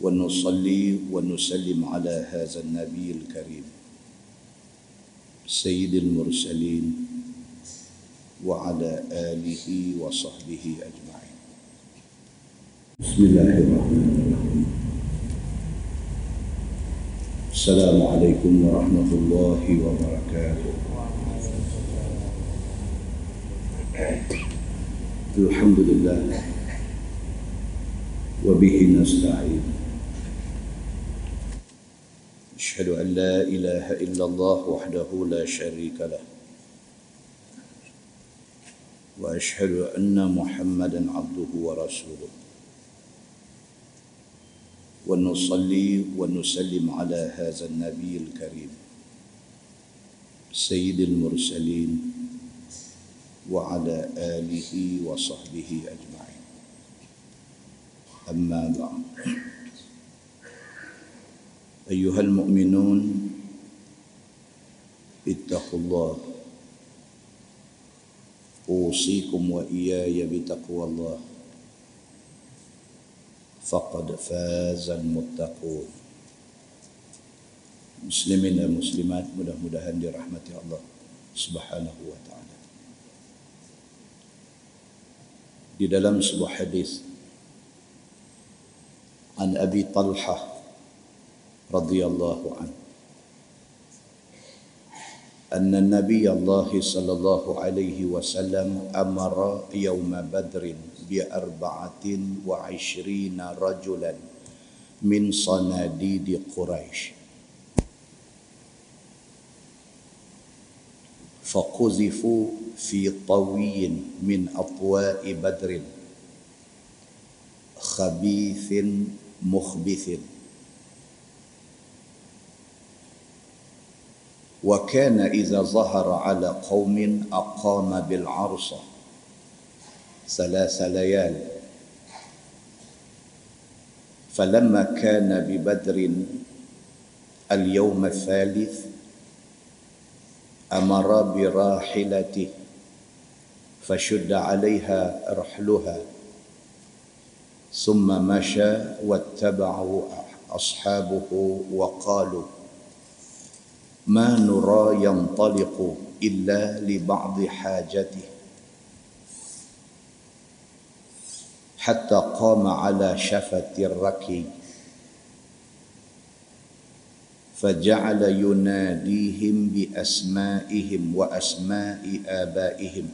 ونصلي ونسلم على هذا النبي الكريم سيد المرسلين وعلى آله وصحبه أجمعين. بسم الله الرحمن الرحيم. السلام عليكم ورحمة الله وبركاته. الحمد لله. وبه نستعين. أشهد أن لا إله إلا الله وحده لا شريك له. وأشهد أن محمدا عبده ورسوله. ونصلي ونسلم على هذا النبي الكريم. سيد المرسلين وعلى آله وصحبه أجمعين. أما بعد. أيها المؤمنون اتقوا الله. أوصيكم وإياي بتقوى الله. فقد فاز المتقون. مسلمين المسلمات مده مده رحمة الله سبحانه وتعالى. في دلم سبح حديث عن أبي طلحة Talhah radhiyallahu anhu أن النبي الله صلى الله عليه وسلم أمر يوم بدر بأربعة وعشرين رجلا من صناديد قريش. فقذفوا في طوي من أطواء بدر خبيث مخبث. وكان إذا ظهر على قوم أقام بالعرصة ثلاث ليال. فلما كان ببدر اليوم الثالث أمر براحلته فشد عليها رحلها ثم مشى واتبعه أصحابه وقالوا ما نرى ينطلق إلا لبعض حاجته. حتى قام على شفة الركي فجعل يناديهم بأسمائهم وأسماء آبائهم.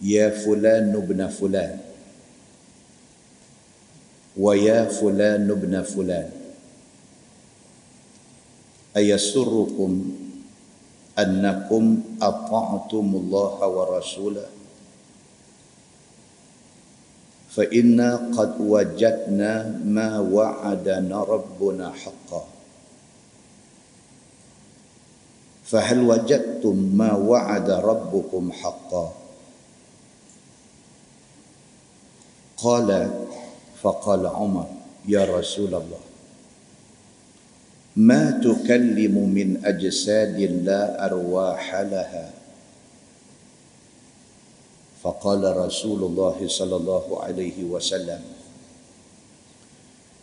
يا فلان ابن فلان ويا فلان ابن فلان. أيسركم أنكم أطعتم الله ورسوله؟ فإنا قد وجدنا ما وعدنا ربنا حقا. فهل وجدتم ما وعد ربكم حقا؟ قال فقال عمر يا رسول الله ما تكلم من أجساد لا أرواح لها. فقال رسول الله صلى الله عليه وسلم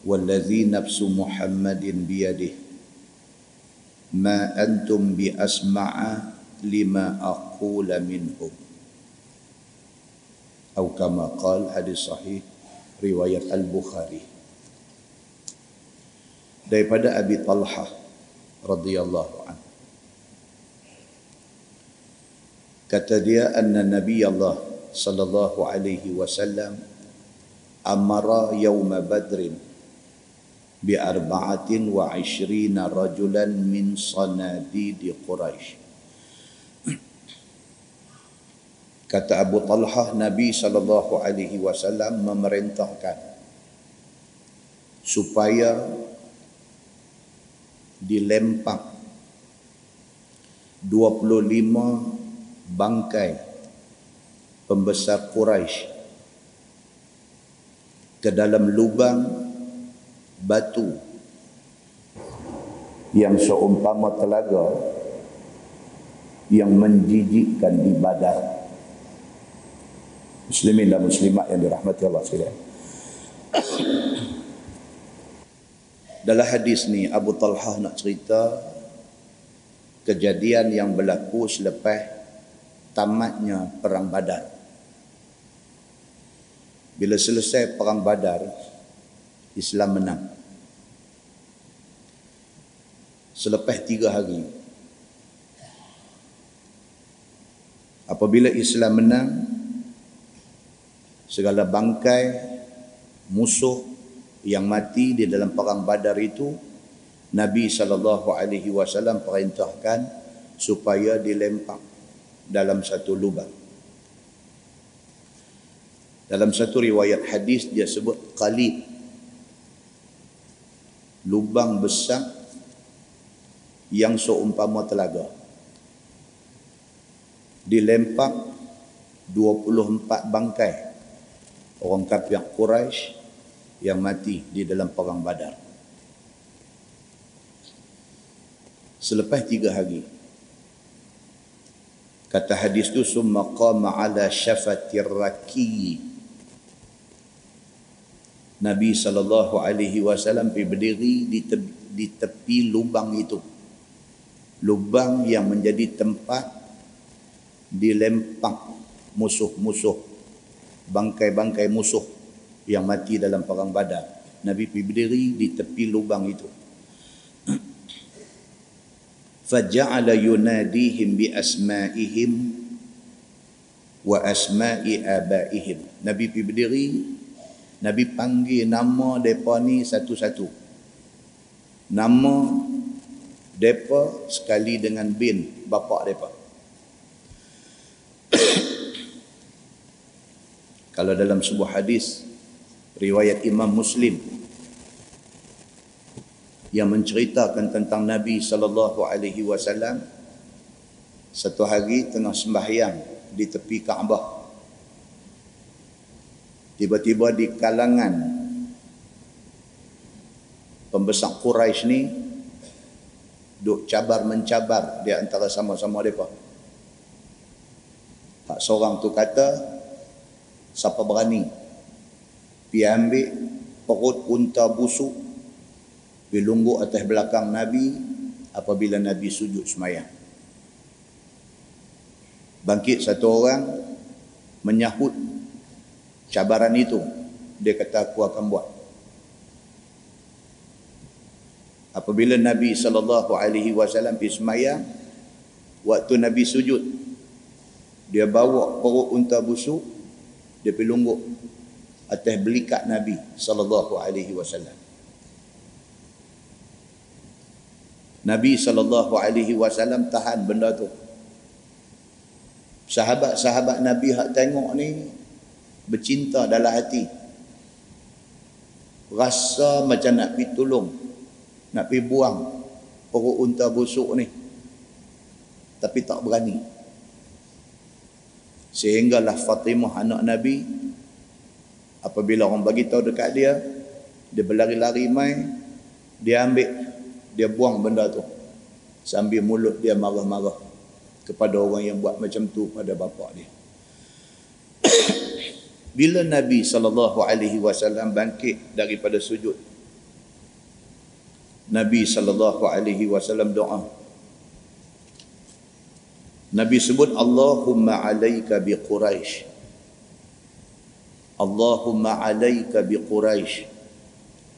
والذي نفس محمد بيده ما أنتم بأسمع لما أقول منهم أو كما قال حديث صحيح رواية البخاري. Daripada Abi Talhah radhiyallahu anhu. Kata dia anna nabi Allah sallallahu alaihi wasallam amara yauma badrin bi arba'atin wa ishrina rajulan min sanadid quraish. Kata Abu Talhah Nabi sallallahu alaihi wasallam memerintahkan supaya dilempar 25 bangkai pembesar Quraisy ke dalam lubang batu yang seumpama telaga yang menjijikkan di badan muslimin dan muslimat yang dirahmati Allah sekalian. Dalam hadis ni Abu Talhah nak cerita kejadian yang berlaku selepas tamatnya perang Badar. Bila selesai perang Badar, Islam menang. Selepas tiga hari, apabila Islam menang, segala bangkai musuh yang mati di dalam perang Badar itu Nabi sallallahu alaihi wasallam perintahkan supaya dilempar dalam satu lubang. Dalam satu riwayat hadis dia sebut qalib lubang besar yang seumpama telaga. Dilempar 24 bangkai orang kafir Quraisy yang mati di dalam perang Badar. Selepas tiga hari, kata hadis tu summa qama ala syafatir raki Nabi sallallahu alaihi wasallam berdiri di tepi, di tepi lubang itu. Lubang yang menjadi tempat dilempar musuh-musuh bangkai-bangkai musuh yang mati dalam perang badar. Nabi berdiri di tepi lubang itu. Faja'ala yunadihim bi asma'ihim wa asma'i abaihim. Nabi berdiri, Nabi panggil nama mereka ni satu-satu. Nama mereka sekali dengan bin bapa mereka. Kalau dalam sebuah hadis riwayat Imam Muslim yang menceritakan tentang Nabi sallallahu alaihi wasallam satu hari tengah sembahyang di tepi Kaabah tiba-tiba di kalangan pembesar Quraisy ni duk cabar mencabar di antara sama-sama mereka. Tak seorang tu kata siapa berani pergi ambil perut unta busuk pergi lungguk atas belakang Nabi apabila Nabi sujud semayang. Bangkit satu orang menyahut cabaran itu. Dia kata aku akan buat. Apabila Nabi sallallahu alaihi wasallam pergi waktu Nabi sujud dia bawa perut unta busuk dia pergi lungguk atas belikat Nabi sallallahu alaihi wasallam. Nabi sallallahu alaihi wasallam tahan benda tu. Sahabat-sahabat Nabi hak tengok ni bercinta dalam hati. Rasa macam nak pi tolong, nak pi buang perut unta busuk ni. Tapi tak berani sehinggalah Fatimah anak Nabi apabila orang bagi tahu dekat dia dia berlari-lari mai dia ambil dia buang benda tu. Sambil mulut dia marah-marah kepada orang yang buat macam tu pada bapa dia. Bila Nabi sallallahu alaihi wasallam bangkit daripada sujud Nabi sallallahu alaihi wasallam doa. Nabi sebut Allahumma alaika bi Quraisy. Allahumma alaika bi Quraisy.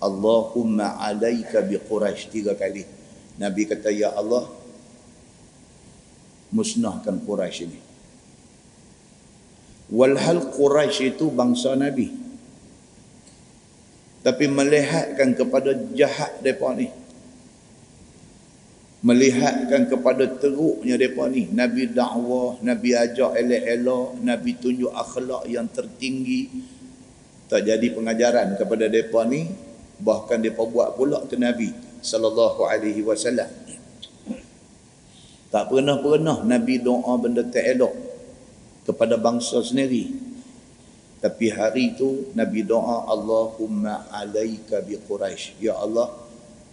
Allahumma alaika bi Quraisy tiga kali. Nabi kata ya Allah musnahkan Quraisy ini. Walhal Quraisy itu bangsa Nabi. Tapi melihatkan kepada jahat mereka ni. Melihatkan kepada teruknya mereka ni. Nabi dakwah, Nabi ajak elok-elok Nabi tunjuk akhlak yang tertinggi. Tak jadi pengajaran kepada mereka ni. Bahkan mereka buat pula ke Nabi sallallahu alaihi wasallam. Tak pernah-pernah Nabi doa benda tak elok kepada bangsa sendiri. Tapi hari itu Nabi doa Allahumma alaika bi Quraisy ya Allah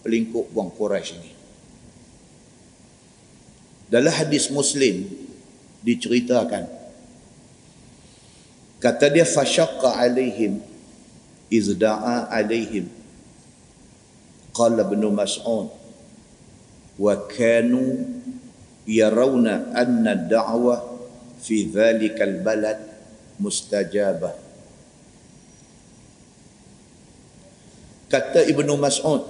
pelingkup buang Quraisy ini dalam hadis Muslim diceritakan kata dia fashaqqa alaihim izda'a alaihim. Qala ibn mas'ud wa kanu yarawna anna ad-da'wa fi dhalika al-balad mustajabah. Kata ibnu mas'ud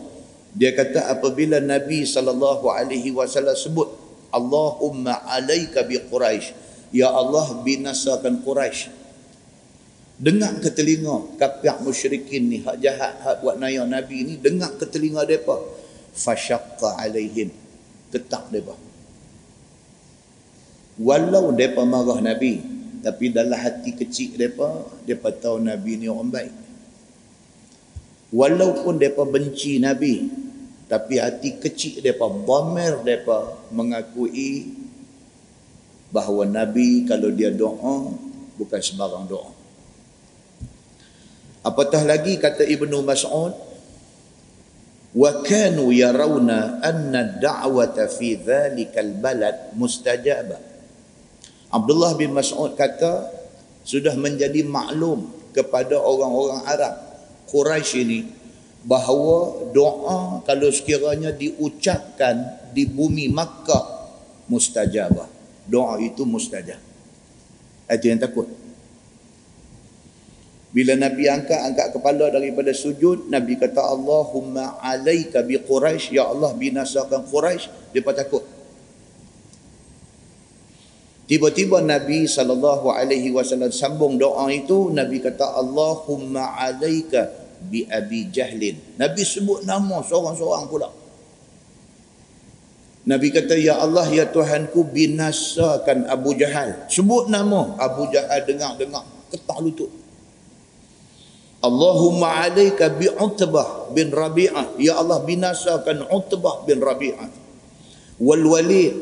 dia kata apabila nabi sallallahu alaihi wasallam sebut Allahumma alaika bi Quraisy. Ya Allah binasakan Quraisy. Dengar ke telinga kafir musyrikin ni hak jahat hak buat naya nabi ni dengar ke telinga depa. Fashaqqa alaihim. Ketak depa. Walau depa marah nabi tapi dalam hati kecil depa depa tahu nabi ni orang baik. Walaupun depa benci nabi tapi hati kecil mereka, bomber mereka mengakui bahawa Nabi kalau dia doa bukan sembarang doa. Apatah lagi kata Ibnu Mas'ud wa kanu yarawna anna da'wata fi dhalikal balad mustajabah. Abdullah bin Mas'ud kata sudah menjadi maklum kepada orang-orang Arab Quraisy ini bahawa doa kalau sekiranya diucapkan di bumi Makkah mustajabah. Doa itu mustajab. Itu yang takut. Bila Nabi angkat angkat kepala daripada sujud, Nabi kata Allahumma alaika bi Quraisy, ya Allah binasakan Quraisy, depa takut. Tiba-tiba Nabi sallallahu alaihi wasallam sambung doa itu, Nabi kata Allahumma alaika bi Abi Jahlin. Nabi sebut nama seorang-seorang pula. Nabi kata, Ya Allah, Ya Tuhanku, binasakan Abu Jahal. Sebut nama Abu Jahal, dengar-dengar. Ketak lutut. Allahumma alaika bi Utbah bin Rabi'ah. Ya Allah, binasakan Utbah bin Rabi'ah. Wal Walid.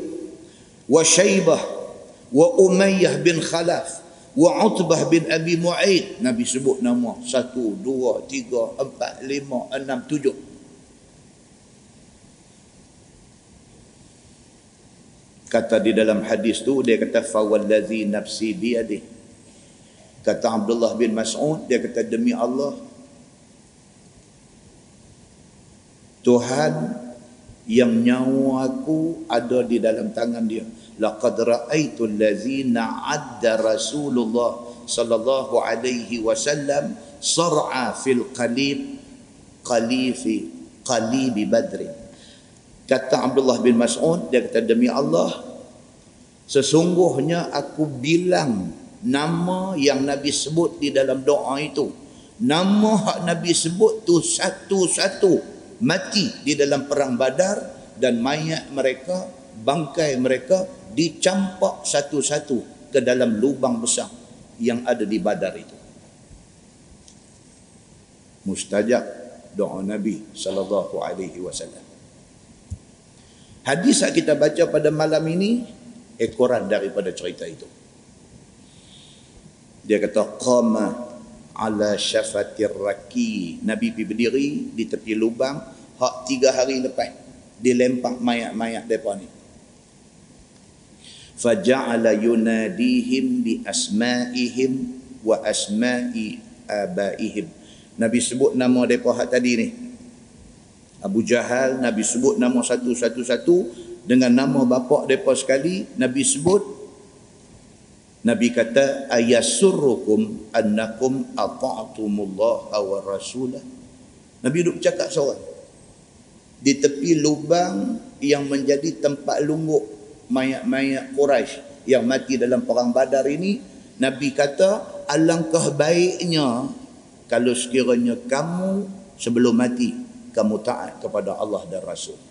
Wa Shaybah. Wa Umayyah bin Khalaf wa Utbah bin Abi Mu'aid. Nabi sebut nama. Satu, dua, tiga, empat, lima, enam, tujuh. Kata di dalam hadis tu dia kata fawallazi nafsi biyadih. Kata Abdullah bin Mas'ud dia kata demi Allah Tuhan yang nyawa aku ada di dalam tangan dia laqad ra'aitu allazina adda rasulullah sallallahu alaihi wasallam sar'a fil qalib qalifi qalibi badri kata Abdullah bin Mas'ud dia kata demi Allah sesungguhnya aku bilang nama yang Nabi sebut di dalam doa itu. Nama hak Nabi sebut tu satu-satu mati di dalam perang badar dan mayat mereka bangkai mereka dicampak satu-satu ke dalam lubang besar yang ada di badar itu. Mustajab doa Nabi sallallahu alaihi wasallam. Hadis yang kita baca pada malam ini ekoran daripada cerita itu. Dia kata qama ala syafatir raki. Nabi pergi berdiri di tepi lubang hak tiga hari lepas dilempar mayat-mayat depa ni faja'ala yunadihim bi asma'ihim wa asma'i abaihim. Nabi sebut nama mereka hak tadi ni. Abu Jahal Nabi sebut nama satu-satu-satu dengan nama bapa mereka sekali Nabi sebut Nabi kata ayasurrukum annakum ata'tumullah wa rasulah. Nabi duduk cakap seorang di tepi lubang yang menjadi tempat lungguk mayat-mayat Quraisy yang mati dalam perang Badar ini Nabi kata alangkah baiknya kalau sekiranya kamu sebelum mati kamu taat kepada Allah dan Rasul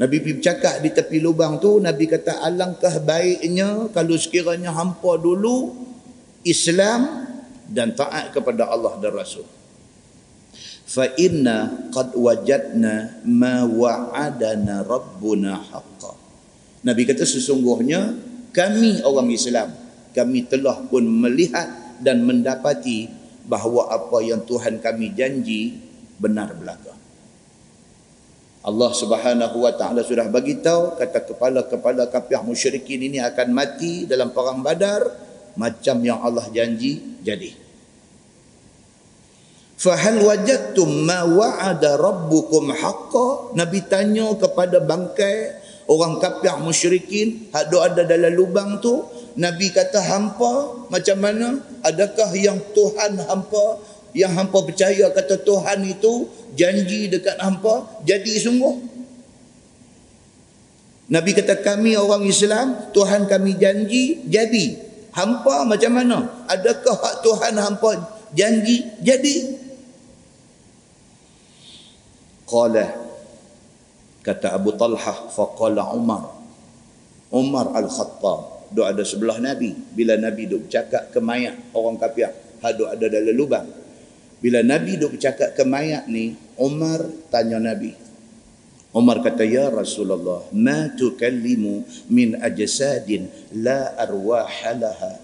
Nabi pergi bercakap di tepi lubang tu, Nabi kata alangkah baiknya kalau sekiranya hampa dulu Islam dan taat kepada Allah dan Rasul. Fa inna qad wajadna ma wa'adana rabbuna haqqan. Nabi kata sesungguhnya kami orang Islam, kami telah pun melihat dan mendapati bahawa apa yang Tuhan kami janji benar belaka. Allah Subhanahu wa taala sudah bagi tahu kata kepala-kepala kafir musyrikin ini akan mati dalam perang Badar macam yang Allah janji jadi. Fahal wajadtum ma wa'ada rabbukum haqqan? Nabi tanya kepada bangkai orang kafir musyrikin hak ada dalam lubang tu, Nabi kata hampa macam mana? Adakah yang Tuhan hampa? Yang hampa percaya kata Tuhan itu janji dekat hampa jadi sungguh. Nabi kata kami orang Islam Tuhan kami janji jadi. Hampa macam mana? Adakah hak Tuhan hampa janji jadi qala kata Abu Talhah faqala Umar Umar Al-Khattab duk ada sebelah Nabi bila Nabi duk bercakap ke mayat orang kafir haduk ada dalam lubang bila Nabi duk bercakap ke mayat ni, Umar tanya Nabi. Umar kata, Ya Rasulullah, ma tukallimu min ajsadin la arwahalaha.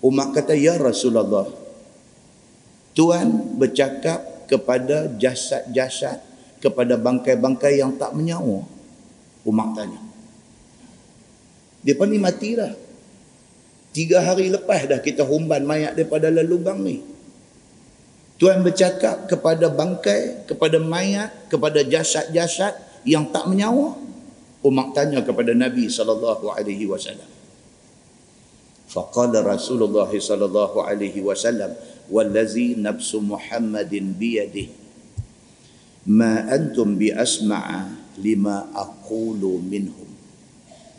Umar kata, Ya Rasulullah, Tuhan bercakap kepada jasad-jasad, kepada bangkai-bangkai yang tak menyawa. Umar tanya. Pun ni mati dah. Tiga hari lepas dah kita humban mayat daripada lubang ni. Tuhan bercakap kepada bangkai, kepada mayat, kepada jasad-jasad yang tak menyawa. Umar tanya kepada Nabi sallallahu alaihi wasallam. Faqala Rasulullah sallallahu alaihi wasallam, "Wallazi nafsu Muhammadin biyadihi ma antum bi asma'a lima aqulu minhum."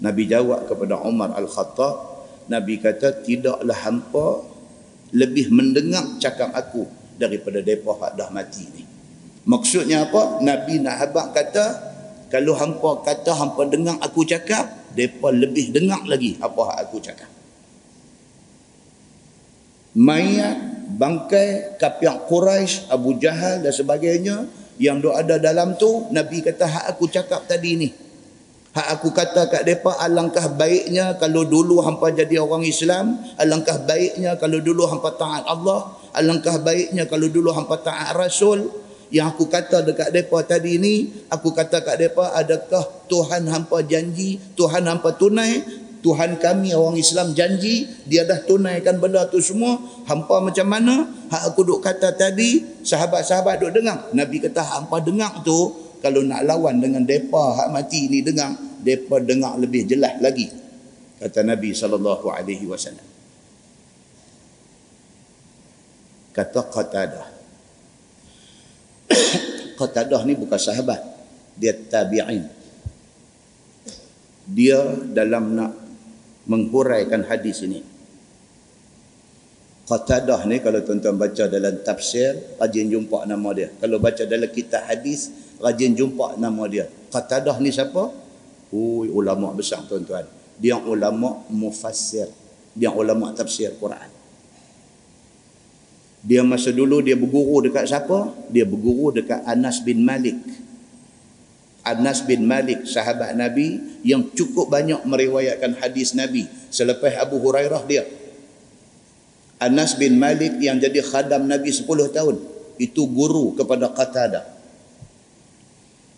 Nabi jawab kepada Umar Al-Khattab, Nabi kata tidaklah hampa lebih mendengar cakap aku daripada depa hak dah mati ni. Maksudnya apa? Nabi nak habaq kata kalau hampa kata hampa dengar aku cakap, depa lebih dengar lagi apa hak aku cakap. Mayat, bangkai, kapiak Quraisy, Abu Jahal dan sebagainya yang doa ada dalam tu, Nabi kata hak aku cakap tadi ni. Hak aku kata kat mereka, alangkah baiknya kalau dulu hampa jadi orang Islam, alangkah baiknya kalau dulu hampa taat Allah, alangkah baiknya kalau dulu hampa taat Rasul. Yang aku kata dekat mereka tadi ni, aku kata kat mereka, adakah Tuhan hampa janji, Tuhan hampa tunai, Tuhan kami orang Islam janji, dia dah tunaikan benda tu semua, hampa macam mana? Hak aku duk kata tadi, sahabat-sahabat duk dengar. Nabi kata, hampa dengar tu, kalau nak lawan dengan depa hak mati ni dengar. Depa dengar lebih jelas lagi kata Nabi sallallahu alaihi wasallam. Kata Qatadah. Qatadah ni bukan sahabat dia tabi'in. Dia dalam nak menghuraikan hadis ini Qatadah ni kalau tuan-tuan baca dalam tafsir rajin jumpa nama dia kalau baca dalam kitab hadis rajin jumpa nama dia. Qatadah ni siapa? Ui, ulama besar tuan-tuan. Dia ulama mufassir. Dia ulama tafsir Quran. Dia masa dulu dia berguru dekat siapa? Dia berguru dekat Anas bin Malik. Anas bin Malik sahabat Nabi yang cukup banyak meriwayatkan hadis Nabi selepas Abu Hurairah dia. Anas bin Malik yang jadi khadam Nabi 10 tahun. Itu guru kepada Qatadah.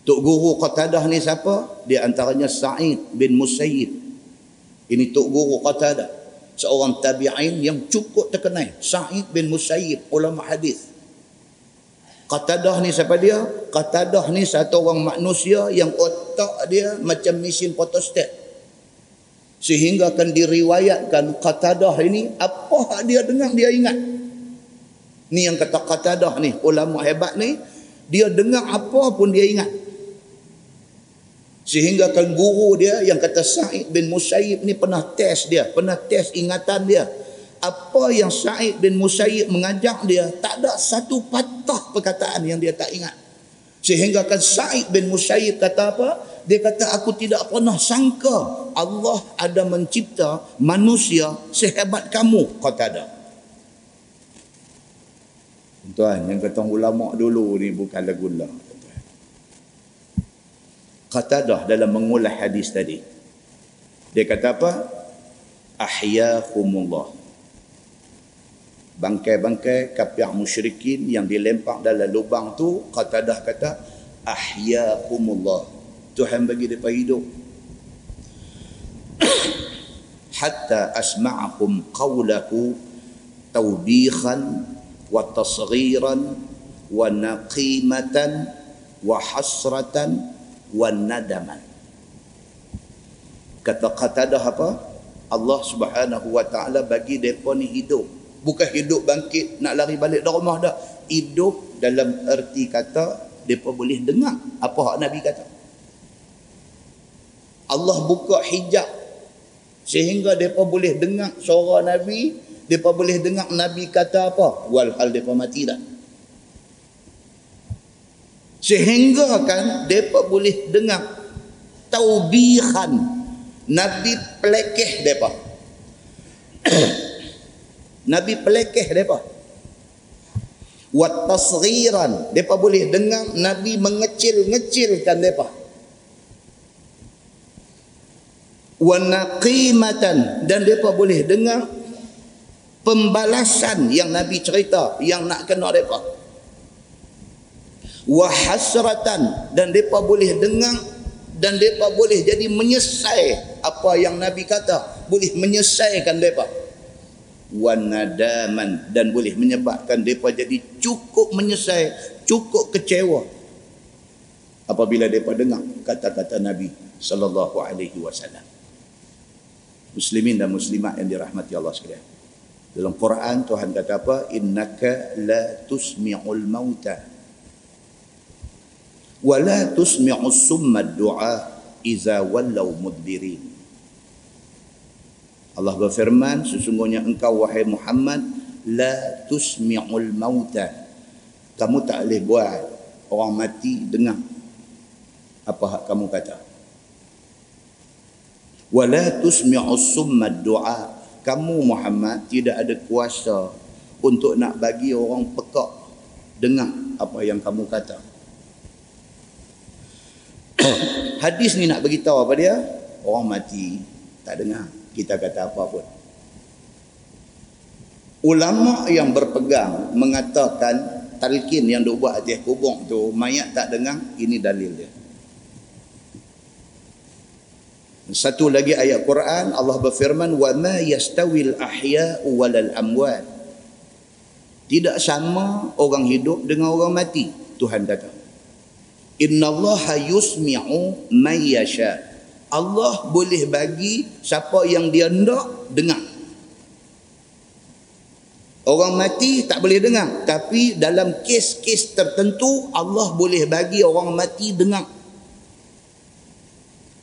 Tok guru Qatadah ni siapa? Di antaranya Sa'id bin Musayyib. Ini tok guru Qatadah. Seorang tabi'in yang cukup terkenal. Sa'id bin Musayyib, ulama hadis. Qatadah ni siapa dia? Qatadah ni satu orang manusia yang otak dia macam mesin fotostat. Sehingga akan diriwayatkan Qatadah ini, apa dia dengar dia ingat. Ni yang kata Qatadah ni, ulama hebat ni, dia dengar apa pun dia ingat. Sehingga kan guru dia yang kata Sa'id bin Musayyib ni pernah test dia, pernah test ingatan dia. Apa yang Sa'id bin Musayyib mengajak dia, tak ada satu patah perkataan yang dia tak ingat. Sehingga kan Sa'id bin Musayyib kata apa? Dia kata aku tidak pernah sangka Allah ada mencipta manusia sehebat kamu. Kata ada. Tuan, yang kata ulama dulu ni bukan gula. Kata dah dalam mengulah hadis tadi. Dia kata apa? Ahyahumullah. Bangkai-bangkai kapiak musyrikin yang dilempar dalam lubang tu, kata dah kata, Ahyahumullah. Tuhan bagi mereka hidup. Hatta asma'ahum qawlahu tawbikhan wa tasghiran wa naqimatan wa hasratan wa nadaman. Kata kata dah apa? Allah subhanahu wa ta'ala bagi mereka ni hidup bukan hidup bangkit nak lari balik dari rumah dah. Hidup dalam erti kata mereka boleh dengar apa hak Nabi kata. Allah buka hijab sehingga mereka boleh dengar suara Nabi mereka boleh dengar Nabi kata apa walhal mereka mati dah. Sehingga kan mereka boleh dengar taubihan Nabi pelekeh mereka Nabi pelekeh mereka. Wat tasghiran. Mereka boleh dengar Nabi mengecil-ngecilkan mereka. Wanaqimatan dan depa boleh dengar pembalasan yang nabi cerita yang nak kena depa wa hasratan. Dan depa boleh dengar dan depa boleh jadi menyesal apa yang nabi kata. Boleh menyesaikan wanadaman dan boleh menyebabkan depa jadi cukup menyesal cukup kecewa apabila depa dengar kata-kata nabi sallallahu alaihi wasallam muslimin dan muslimat yang dirahmati Allah sekalian. Dalam Quran Tuhan kata apa? Innaka la tusmi'ul mauta. Wa la tusmi'us summa du'a iza wallau mudbirin. Allah berfirman, sesungguhnya engkau wahai Muhammad la tusmi'ul mauta. Kamu tak boleh buat orang mati dengar apa hak kamu kata. Wala tusmi'us summa du'a. Kamu Muhammad tidak ada kuasa untuk nak bagi orang pekak dengar apa yang kamu kata. Hadis ni nak bagi tahu apa dia? Orang mati tak dengar kita kata apa pun ulama yang berpegang mengatakan talqin yang duk buat atas kubur tu mayat tak dengar ini dalil dia satu lagi ayat Quran Allah berfirman wa ma yastawil ahya'u walal amwat. Tidak sama orang hidup dengan orang mati. Tuhan kata. Innallaha yusmi'u man yasha. Allah boleh bagi siapa yang dia nak dengar. Orang mati tak boleh dengar. Tapi dalam kes-kes tertentu Allah boleh bagi orang mati dengar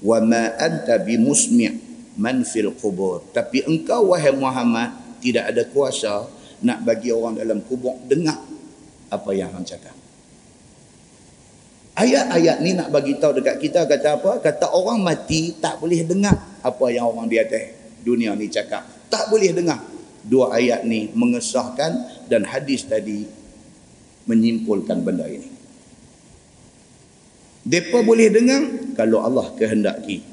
ma anta bimusmi' man fil qubur tapi engkau wahai Muhammad tidak ada kuasa nak bagi orang dalam kubur dengar apa yang hang cakap ayat-ayat ni nak bagi tahu dekat kita kata apa? Kata orang mati tak boleh dengar apa yang orang di atas dunia ni cakap. Tak boleh dengar. Dua ayat ni mengesahkan dan hadis tadi menyimpulkan benda ini. Depa boleh dengar kalau Allah kehendaki.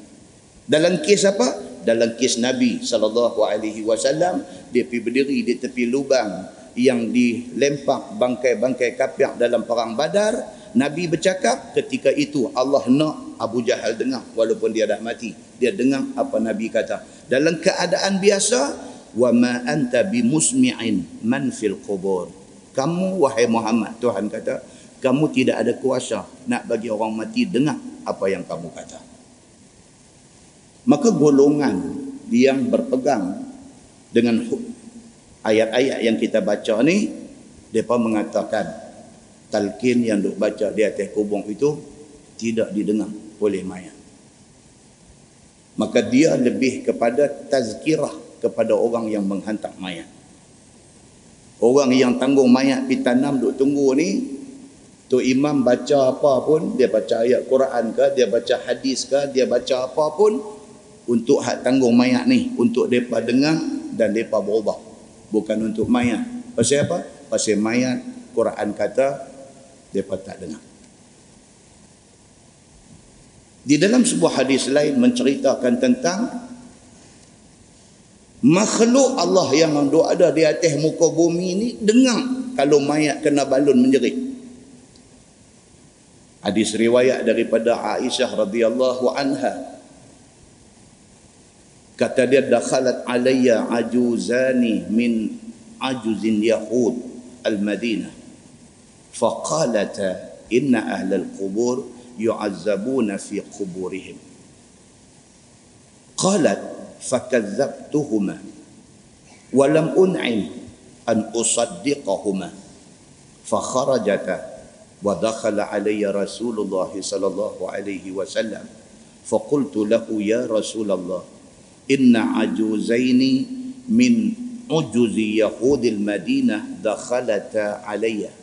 Dalam kes apa? Dalam kes Nabi sallallahu alaihi wasallam, dia pergi berdiri di tepi lubang yang dilempar bangkai-bangkai kafir dalam perang Badar, Nabi bercakap ketika itu Allah nak Abu Jahal dengar walaupun dia dah mati. Dia dengar apa Nabi kata. Dalam keadaan biasa, wa ma anta bimusmi'in man fil qubur. Kamu wahai Muhammad, Tuhan kata, kamu tidak ada kuasa nak bagi orang mati dengar apa yang kamu kata. Maka golongan yang berpegang dengan ayat-ayat yang kita baca ni, mereka mengatakan talqin yang duk baca di atas kubung itu tidak didengar oleh mayat. Maka dia lebih kepada tazkirah kepada orang yang menghantar mayat. Orang yang tanggung mayat di tanam duk tunggu ni Tu imam baca apa pun, dia baca ayat Quran ke, dia baca hadis ke, dia baca apa pun untuk hak tanggung mayat ni, untuk depa dengar dan depa berubah. Bukan untuk mayat. Pasal apa? Pasal mayat Quran kata depa tak dengar. Di dalam sebuah hadis lain menceritakan tentang makhluk Allah yang ada di atas muka bumi ini dengar kalau mayat kena balun menjerit. Hadis riwayat daripada Aisyah radhiyallahu anha. Kata dia dakhalat alayya ajuzani min ajuzin yahud al-Madinah. فقالتا إن أهل القبور يعذبون في قبورهم. قالت فكذبتهما ولم أنعم أن أصدقهما فخرجتا ودخل علي رسول الله صلى الله عليه وسلم. فقلت له يا رسول الله إن عجوزين من عجز يهود المدينة دخلتا عليّ.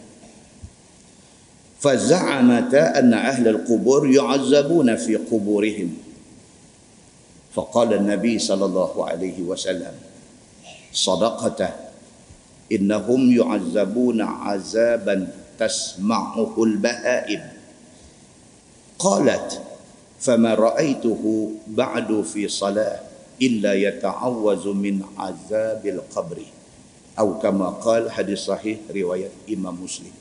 فزعمتا أن أهل القبور يعذبون في قبورهم. فقال النبي صلى الله عليه وسلم صدقته إنهم يعذبون عذابا تسمعه البهائم. قالت فما رأيته بعد في صلاة إلا يتعوذ من عذاب القبر. أو كما قال حديث صحيح رواية إمام مسلم.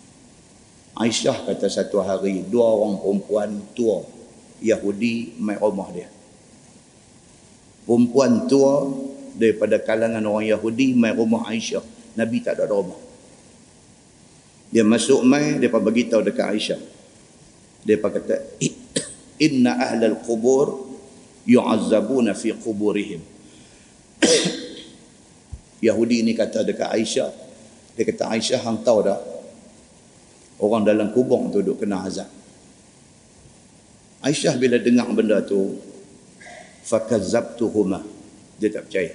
Aisyah kata satu hari dua orang perempuan tua Yahudi mai rumah dia. Perempuan tua daripada kalangan orang Yahudi mai rumah Aisyah. Nabi tak ada rumah. Dia masuk mai, dia pun beritahu dekat Aisyah. Pun kata, Inna ahlal kubur yu'azzabuna fi kuburihim. Yahudi ni kata dekat Aisyah. Dia kata, Aisyah hang tahu dah. Orang dalam kubur tu duduk kena azab. Aisyah bila dengar benda tu, fakazabtuhuma. Dia tak percaya.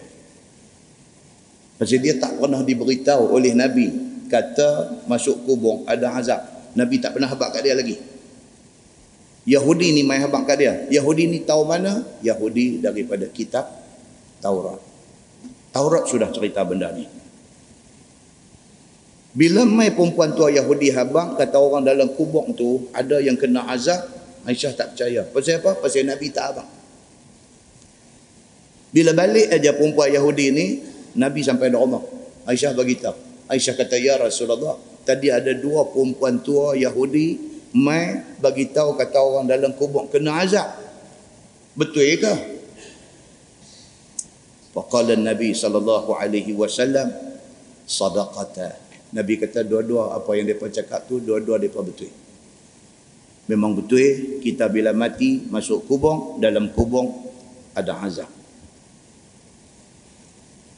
Pasal dia tak pernah diberitahu oleh Nabi kata masuk kubur ada azab. Nabi tak pernah habaq kat dia lagi. Yahudi ni mai habaq kat dia. Yahudi ni tahu mana? Yahudi daripada kitab Taurat. Taurat sudah cerita benda ni. Bila mai perempuan tua Yahudi habaq kata orang dalam kubur tu ada yang kena azab, Aisyah tak percaya. Pasal apa? Pasal Nabi tak habaq. Bila balik aja perempuan Yahudi ni, Nabi sampai di rumah. Aisyah bagi tahu. Aisyah kata, Ya Rasulullah, tadi ada dua perempuan tua Yahudi, mai bagi tahu kata orang dalam kubur kena azab. Betul ke? Faqala Nabi sallallahu alaihi wasallam sadaqata. Nabi kata dua-dua apa yang depa cakap tu dua-dua depa betul. Memang betul kita bila mati masuk kubur dalam kubur ada azab.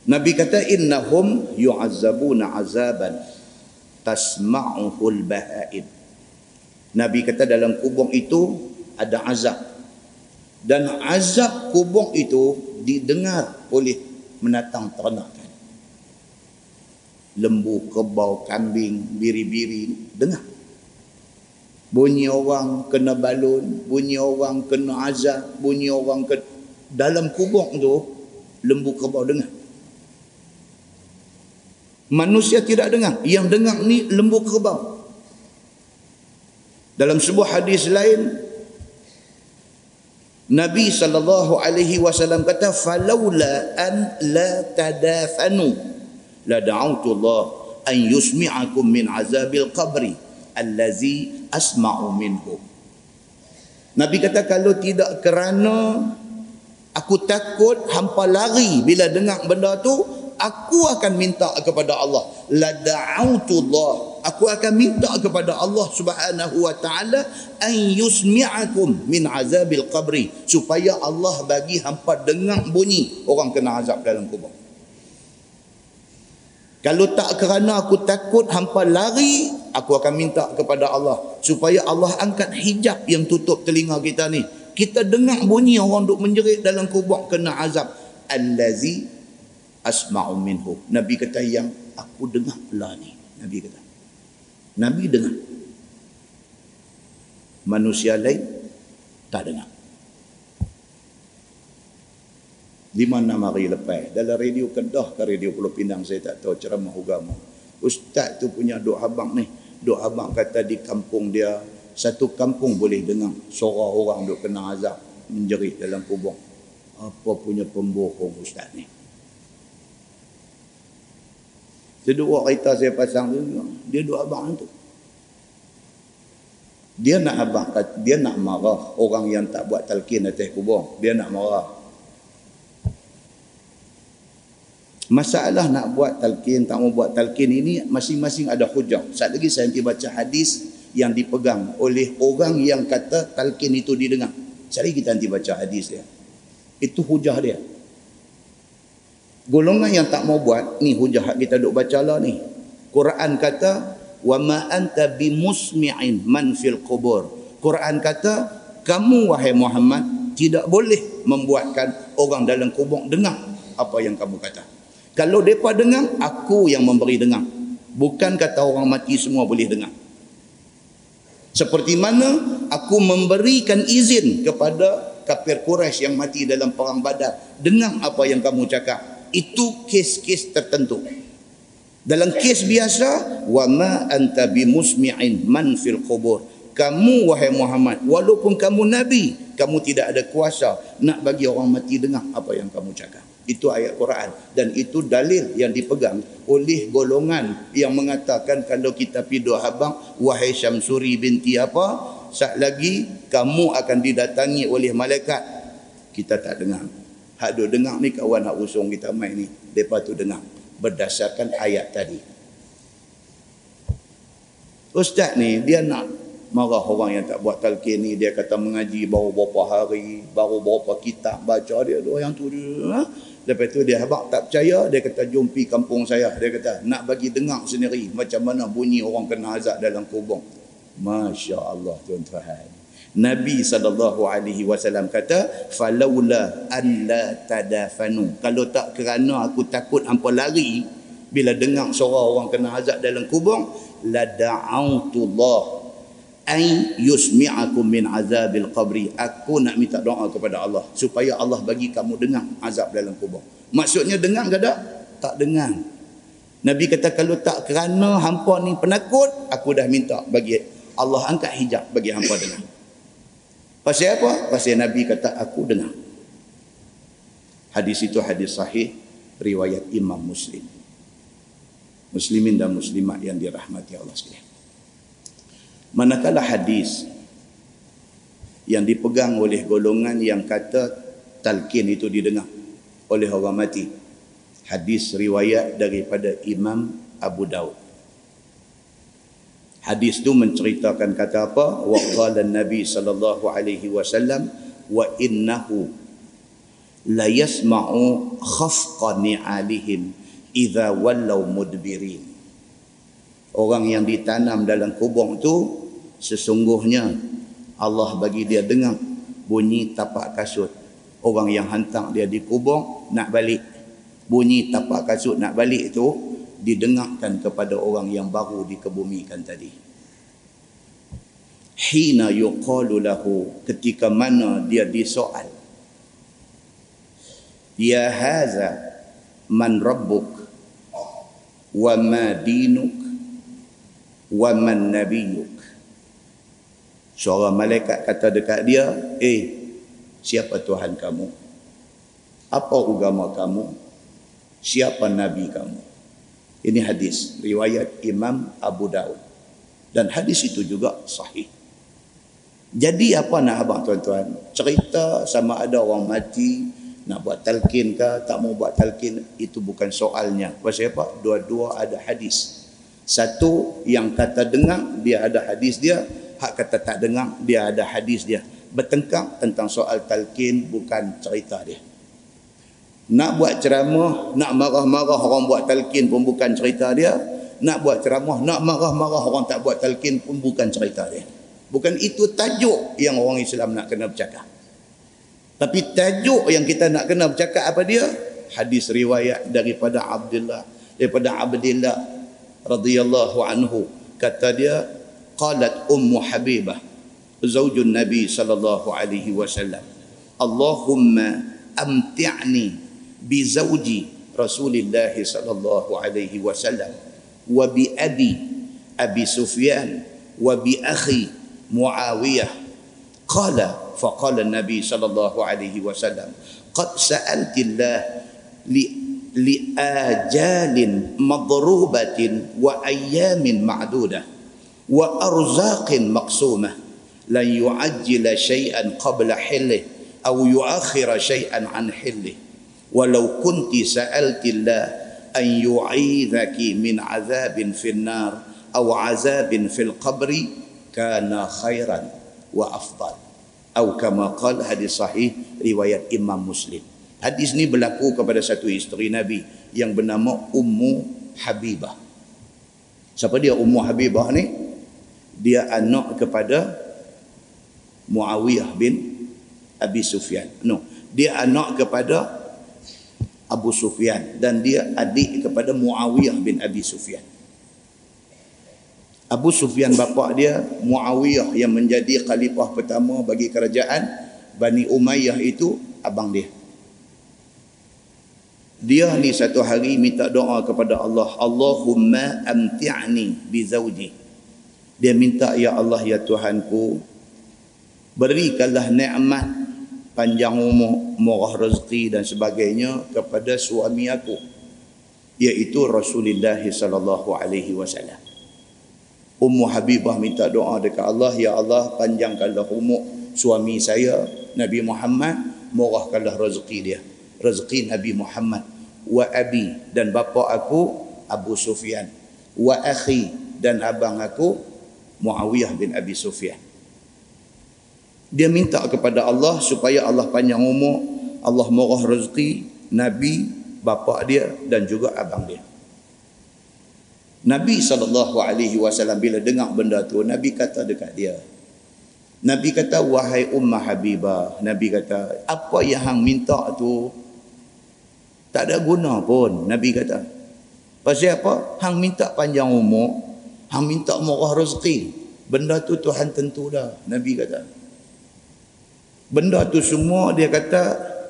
Nabi kata innahum yu'azzabuna azaban tasma'uhul bahaim. Nabi kata dalam kubur itu ada azab. Dan azab kubur itu didengar oleh menatang ternak. Lembu, kebau, kambing, biri-biri dengar. Bunyi orang kena balun, bunyi orang kena azab, bunyi orang ke dalam kubur tu lembu kebau dengar. Manusia tidak dengar. Yang dengar ni lembu kerbau. Dalam sebuah hadis lain Nabi sallallahu alaihi wasallam kata falaula an la tadafanu la da'utu Allah an yusmi'akum min azabil qabri allazi asma'u minhu Nabi kata kalau tidak kerana aku takut hampa lari bila dengar benda tu aku akan minta kepada Allah. La da'autullah aku akan minta kepada Allah Subhanahu wa taala an yusmi'akum min azabil qabri supaya Allah bagi hampa dengar bunyi orang kena azab dalam kubur kalau tak kerana aku takut hampa lari aku akan minta kepada Allah supaya Allah angkat hijab yang tutup telinga kita ni kita dengar bunyi orang duk menjerit dalam kubur kena azab allazi asma'u minhu. Nabi kata yang aku dengar pula ni. Nabi kata. Nabi dengar. manusia lain tak dengar lima enam hari lepas? Dalam radio Kedah ke radio Pulau Pinang saya tak tahu. Ceramah agama. Ustaz tu punya duk habang ni. Duk habang kata di kampung dia satu kampung boleh dengar suara orang duk kena azab menjerit dalam kubur. Apa punya pembohong ustaz ni? Dia dua kereta saya pasang tu dia duk abang tu. Dia nak abang dia nak marah orang yang tak buat talqin atas kubur. Dia nak marah Masalah nak buat talqin, tak mau buat talqin ini masing-masing ada hujah. Saat lagi saya nanti baca hadis yang dipegang oleh orang yang kata talqin itu didengar. Lagi kita nanti baca hadis dia. Itu hujah dia. Golongan yang tak mau buat, ni hujah kita duk baca lah ni. Quran kata, wa ma anta bimusmi'in man fil qubur. Quran kata, kamu wahai Muhammad tidak boleh membuatkan orang dalam kubur dengar apa yang kamu kata. Kalau mereka dengar, aku yang memberi dengar. Bukan kata orang mati semua boleh dengar. Seperti mana aku memberikan izin kepada kafir Quraisy yang mati dalam perang Badar, dengar apa yang kamu cakap. Itu kes-kes tertentu. Dalam kes biasa, wa ma anta bimusmi'in man fil qubur. Kamu wahai Muhammad, walaupun kamu nabi, kamu tidak ada kuasa nak bagi orang mati dengar apa yang kamu cakap. Itu ayat Quran. Dan itu dalil yang dipegang oleh golongan yang mengatakan kalau kita pi doa habang wahai Syamsuri binti apa sat lagi kamu akan didatangi oleh malaikat. Kita tak dengar. Hak duk dengar ni kawan hak usung kita mai ni. Depa tu dengar. Berdasarkan ayat tadi. Ustaz ni dia nak marah orang yang tak buat talqin ni. Dia kata mengaji baru berapa hari baru berapa kitab baca dia. Tu yang tu dia ha? Lepas tu dia habak tak percaya, dia kata jom pergi kampung saya. Dia kata nak bagi dengar sendiri macam mana bunyi orang kena azab dalam kubur. Masya Allah tuan-tuan. Nabi SAW kata, Falaula an la tadafanu. Kalau tak kerana aku takut hampa lari, bila dengar suara orang kena azab dalam kubur, la da'autullah ay yusmi'akum min azabil qabri. Aku nak minta doa kepada Allah supaya Allah bagi kamu dengar azab dalam kubur. Maksudnya dengar ke tak? Tak dengar. Nabi kata kalau tak kerana hampa ni penakut aku dah minta bagi Allah angkat hijab bagi hampa dengar. Pasal apa? Pasal Nabi kata aku dengar. Hadis itu hadis sahih riwayat Imam Muslim. Muslimin dan muslimat yang dirahmati Allah sekalian Manakala hadis yang dipegang oleh golongan yang kata talqin itu didengar oleh orang mati. Hadis riwayat daripada Imam Abu Daud. Hadis itu menceritakan kata apa? Wa qala Nabi sallallahu alaihi wasallam wa innahu la yasma'u khafqa ni'alihim idza wallaw mudbirin. Orang yang ditanam dalam kubur tu sesungguhnya Allah bagi dia dengar bunyi tapak kasut. Orang yang hantar dia di kubur nak balik. Bunyi tapak kasut nak balik itu didengarkan kepada orang yang baru dikebumikan tadi. Hina yuqalu lahu ketika mana dia disoal. Ya haza man rabbuk wa ma dinuk wa man nabiyuk Seorang malaikat kata dekat dia, eh, siapa Tuhan kamu? Apa agama kamu? Siapa Nabi kamu? Ini hadis, riwayat Imam Abu Daud. Dan hadis itu juga sahih. Jadi apa nak abang tuan-tuan? Cerita sama ada orang mati, nak buat talqin ke, tak mau buat talqin, itu bukan soalnya. Pasal apa? Dua-dua ada hadis. Satu yang kata dengar, dia ada hadis dia hak kata tak dengar dia ada hadis dia. Bertengkar tentang soal talqin bukan cerita dia. Nak buat ceramah nak marah-marah orang buat talqin pun bukan cerita dia. Nak buat ceramah nak marah-marah orang tak buat talqin pun bukan cerita dia. Bukan itu tajuk yang orang Islam nak kena bercakap. Tapi tajuk yang kita nak kena bercakap apa dia? Hadis riwayat daripada Abdullah daripada Abdullah radhiyallahu anhu. Kata dia qalat ummu habibah zaujun Nabi sallallahu alaihi wasallam. Allahumma amti'ni bi zauji Rasulillah sallallahu alaihi wasallam wa bi abi Abi Sufyan wa bi akhi Muawiyah. Qala faqala Nabi sallallahu alaihi wasallam qad sa'alti Allah li li ajalin madrubatin wa ayyamin ma'dudah wa arzaqin maqsumah lan yu'ajjila shay'an qabla hillih aw yu'akhkhira shay'an an hillih walau kunti sa'alti Allah an yu'idhaki min 'adzabin fin nar aw 'adzabin fil qabri kana khairan wa afdal atau kama qala hadis sahih riwayat Imam Muslim Hadis ni berlaku kepada satu isteri Nabi yang bernama Ummu Habibah. Siapa dia Ummu Habibah ni? Dia anak kepada Muawiyah bin Abi Sufyan. No, dia anak kepada Abu Sufyan dan dia adik kepada Muawiyah bin Abi Sufyan. Abu Sufyan bapa dia Muawiyah yang menjadi khalifah pertama bagi kerajaan Bani Umayyah itu abang dia dia ni satu hari minta doa kepada Allah Allahumma amti'ni bi zawji dia minta ya Allah ya Tuhanku berikanlah nikmat panjang umur murah rezeki dan sebagainya kepada suami aku iaitu Rasulullah sallallahu alaihi wasallam. Ummu Habibah minta doa dekat Allah ya Allah panjangkanlah umur suami saya Nabi Muhammad murahkanlah rezeki dia. Rezeki Nabi Muhammad wa abi dan bapa aku Abu Sufyan wa akhi dan abang aku Muawiyah bin Abi Sufyan dia minta kepada Allah supaya Allah panjang umur Allah murah rezeki Nabi bapa dia dan juga abang dia Nabi SAW bila dengar benda tu Nabi kata dekat dia Nabi kata wahai ummah habibah Nabi kata apa yang hang minta tu tak ada guna pun Nabi kata. Pasal apa? Hang minta panjang umur, hang minta murah rezeki. Benda tu Tuhan tentu dah, Nabi kata. Benda tu semua dia kata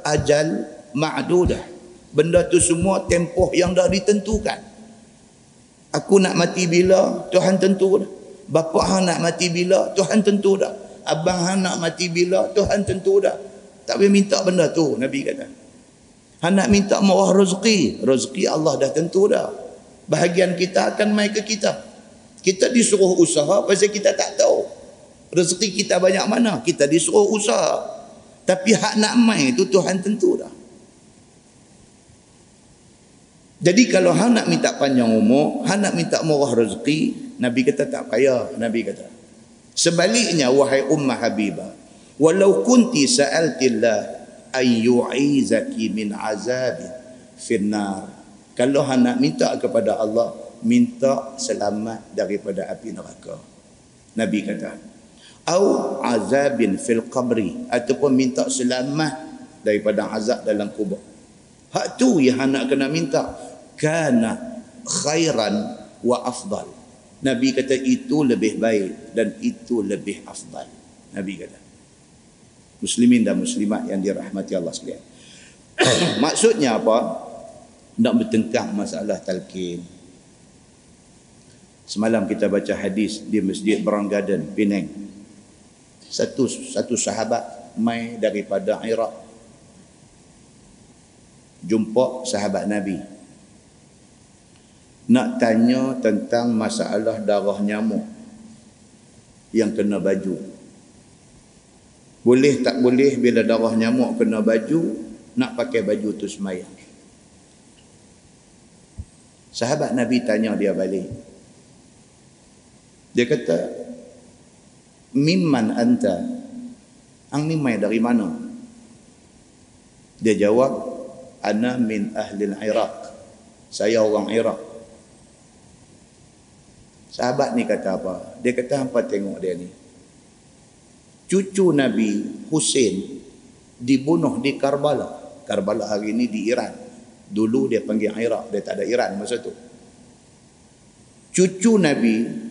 ajal ma'dudah. Benda tu semua tempoh yang dah ditentukan. Aku nak mati bila, Tuhan tentu dah. Bapa hang nak mati bila, Tuhan tentu dah. Abang hang nak mati bila, Tuhan tentu dah. Tak boleh minta benda tu, Nabi kata. Han nak minta murah rezeki. Rezeki Allah dah tentu dah. Bahagian kita akan mai ke kita. Kita disuruh usaha pasal kita tak tahu. Rezeki kita banyak mana. Kita disuruh usaha. Tapi hak nak mai itu Tuhan tentu dah. Jadi kalau hang nak minta panjang umur, hang nak minta murah rezeki, Nabi kata tak payah, Nabi kata. Sebaliknya wahai ummah habibah, walau kunti sa'altillah ay yu'izaki min azabin finnar kalau hendak minta kepada Allah minta selamat daripada api neraka nabi kata au azabin fil qabri ataupun minta selamat daripada azab dalam kubur hak tu yang hendak kena minta kana khairan wa afdal nabi kata itu lebih baik dan itu lebih afdal nabi kata muslimin dan muslimat yang dirahmati Allah sekalian. Maksudnya apa? Nak bertengkar masalah talqin. Semalam kita baca hadis di Masjid Brown Garden, Penang. Satu satu sahabat mai daripada Iraq. Jumpa sahabat Nabi. Nak tanya tentang masalah darah nyamuk yang kena baju. Boleh tak boleh bila darah nyamuk kena baju, nak pakai baju tu semayang. Sahabat Nabi tanya dia balik. Dia kata, Mimman anta? Ang ni mai dari mana? Dia jawab, Ana min ahli Iraq. Saya orang Iraq. Sahabat ni kata apa? Dia kata, apa tengok dia ni? cucu Nabi Hussein dibunuh di Karbala. Karbala hari ini di Iran. Dulu dia panggil Iraq, dia tak ada Iran masa tu. Cucu Nabi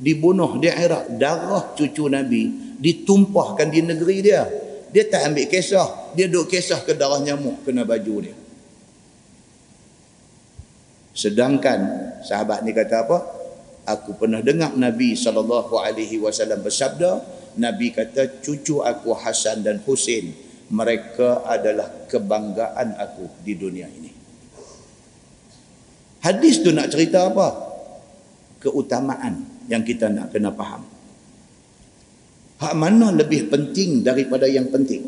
dibunuh di Iraq. Darah cucu Nabi ditumpahkan di negeri dia. Dia tak ambil kisah. Dia duk kisah ke darah nyamuk kena baju dia. Sedangkan sahabat ni kata apa? Aku pernah dengar Nabi SAW bersabda, Nabi kata cucu aku Hasan dan Husin, mereka adalah kebanggaan aku di dunia ini. Hadis tu nak cerita apa? Keutamaan yang kita nak kena faham. Hak mana lebih penting daripada yang penting?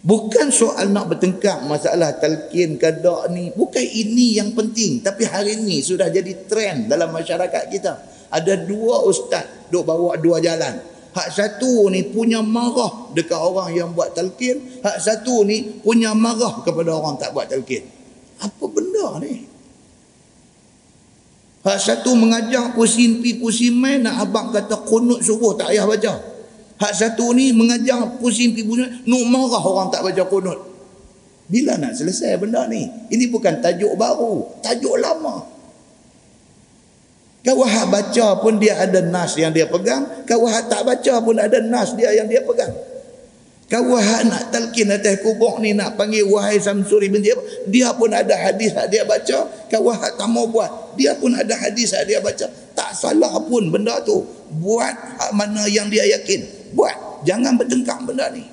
Bukan soal nak bertengkar masalah talqin kadak ni. Bukan ini yang penting. Tapi hari ini sudah jadi trend dalam masyarakat kita. Ada dua ustaz duk bawa dua jalan. Hak satu ni punya marah dekat orang yang buat talqin. Hak satu ni punya marah kepada orang tak buat talqin. Apa benda ni? Hak satu mengajar pusin pi pusin main nak abang kata kunut subuh tak payah baca. Hak satu ni mengajar pusing pergi pusing. Nuk marah orang tak baca kunut. Bila nak selesai benda ni? Ini bukan tajuk baru. Tajuk lama. Kau hak baca pun dia ada nas yang dia pegang. Kau hak tak baca pun ada nas dia yang dia pegang. Kau hak nak talqin atas kubur ni nak panggil wahai Samsuri bin dia. Dia pun ada hadis yang dia baca. Kau hak tak mau buat. Dia pun ada hadis yang dia baca. Tak salah pun benda tu. Buat hak mana yang dia yakin buat jangan bertengkar benda ni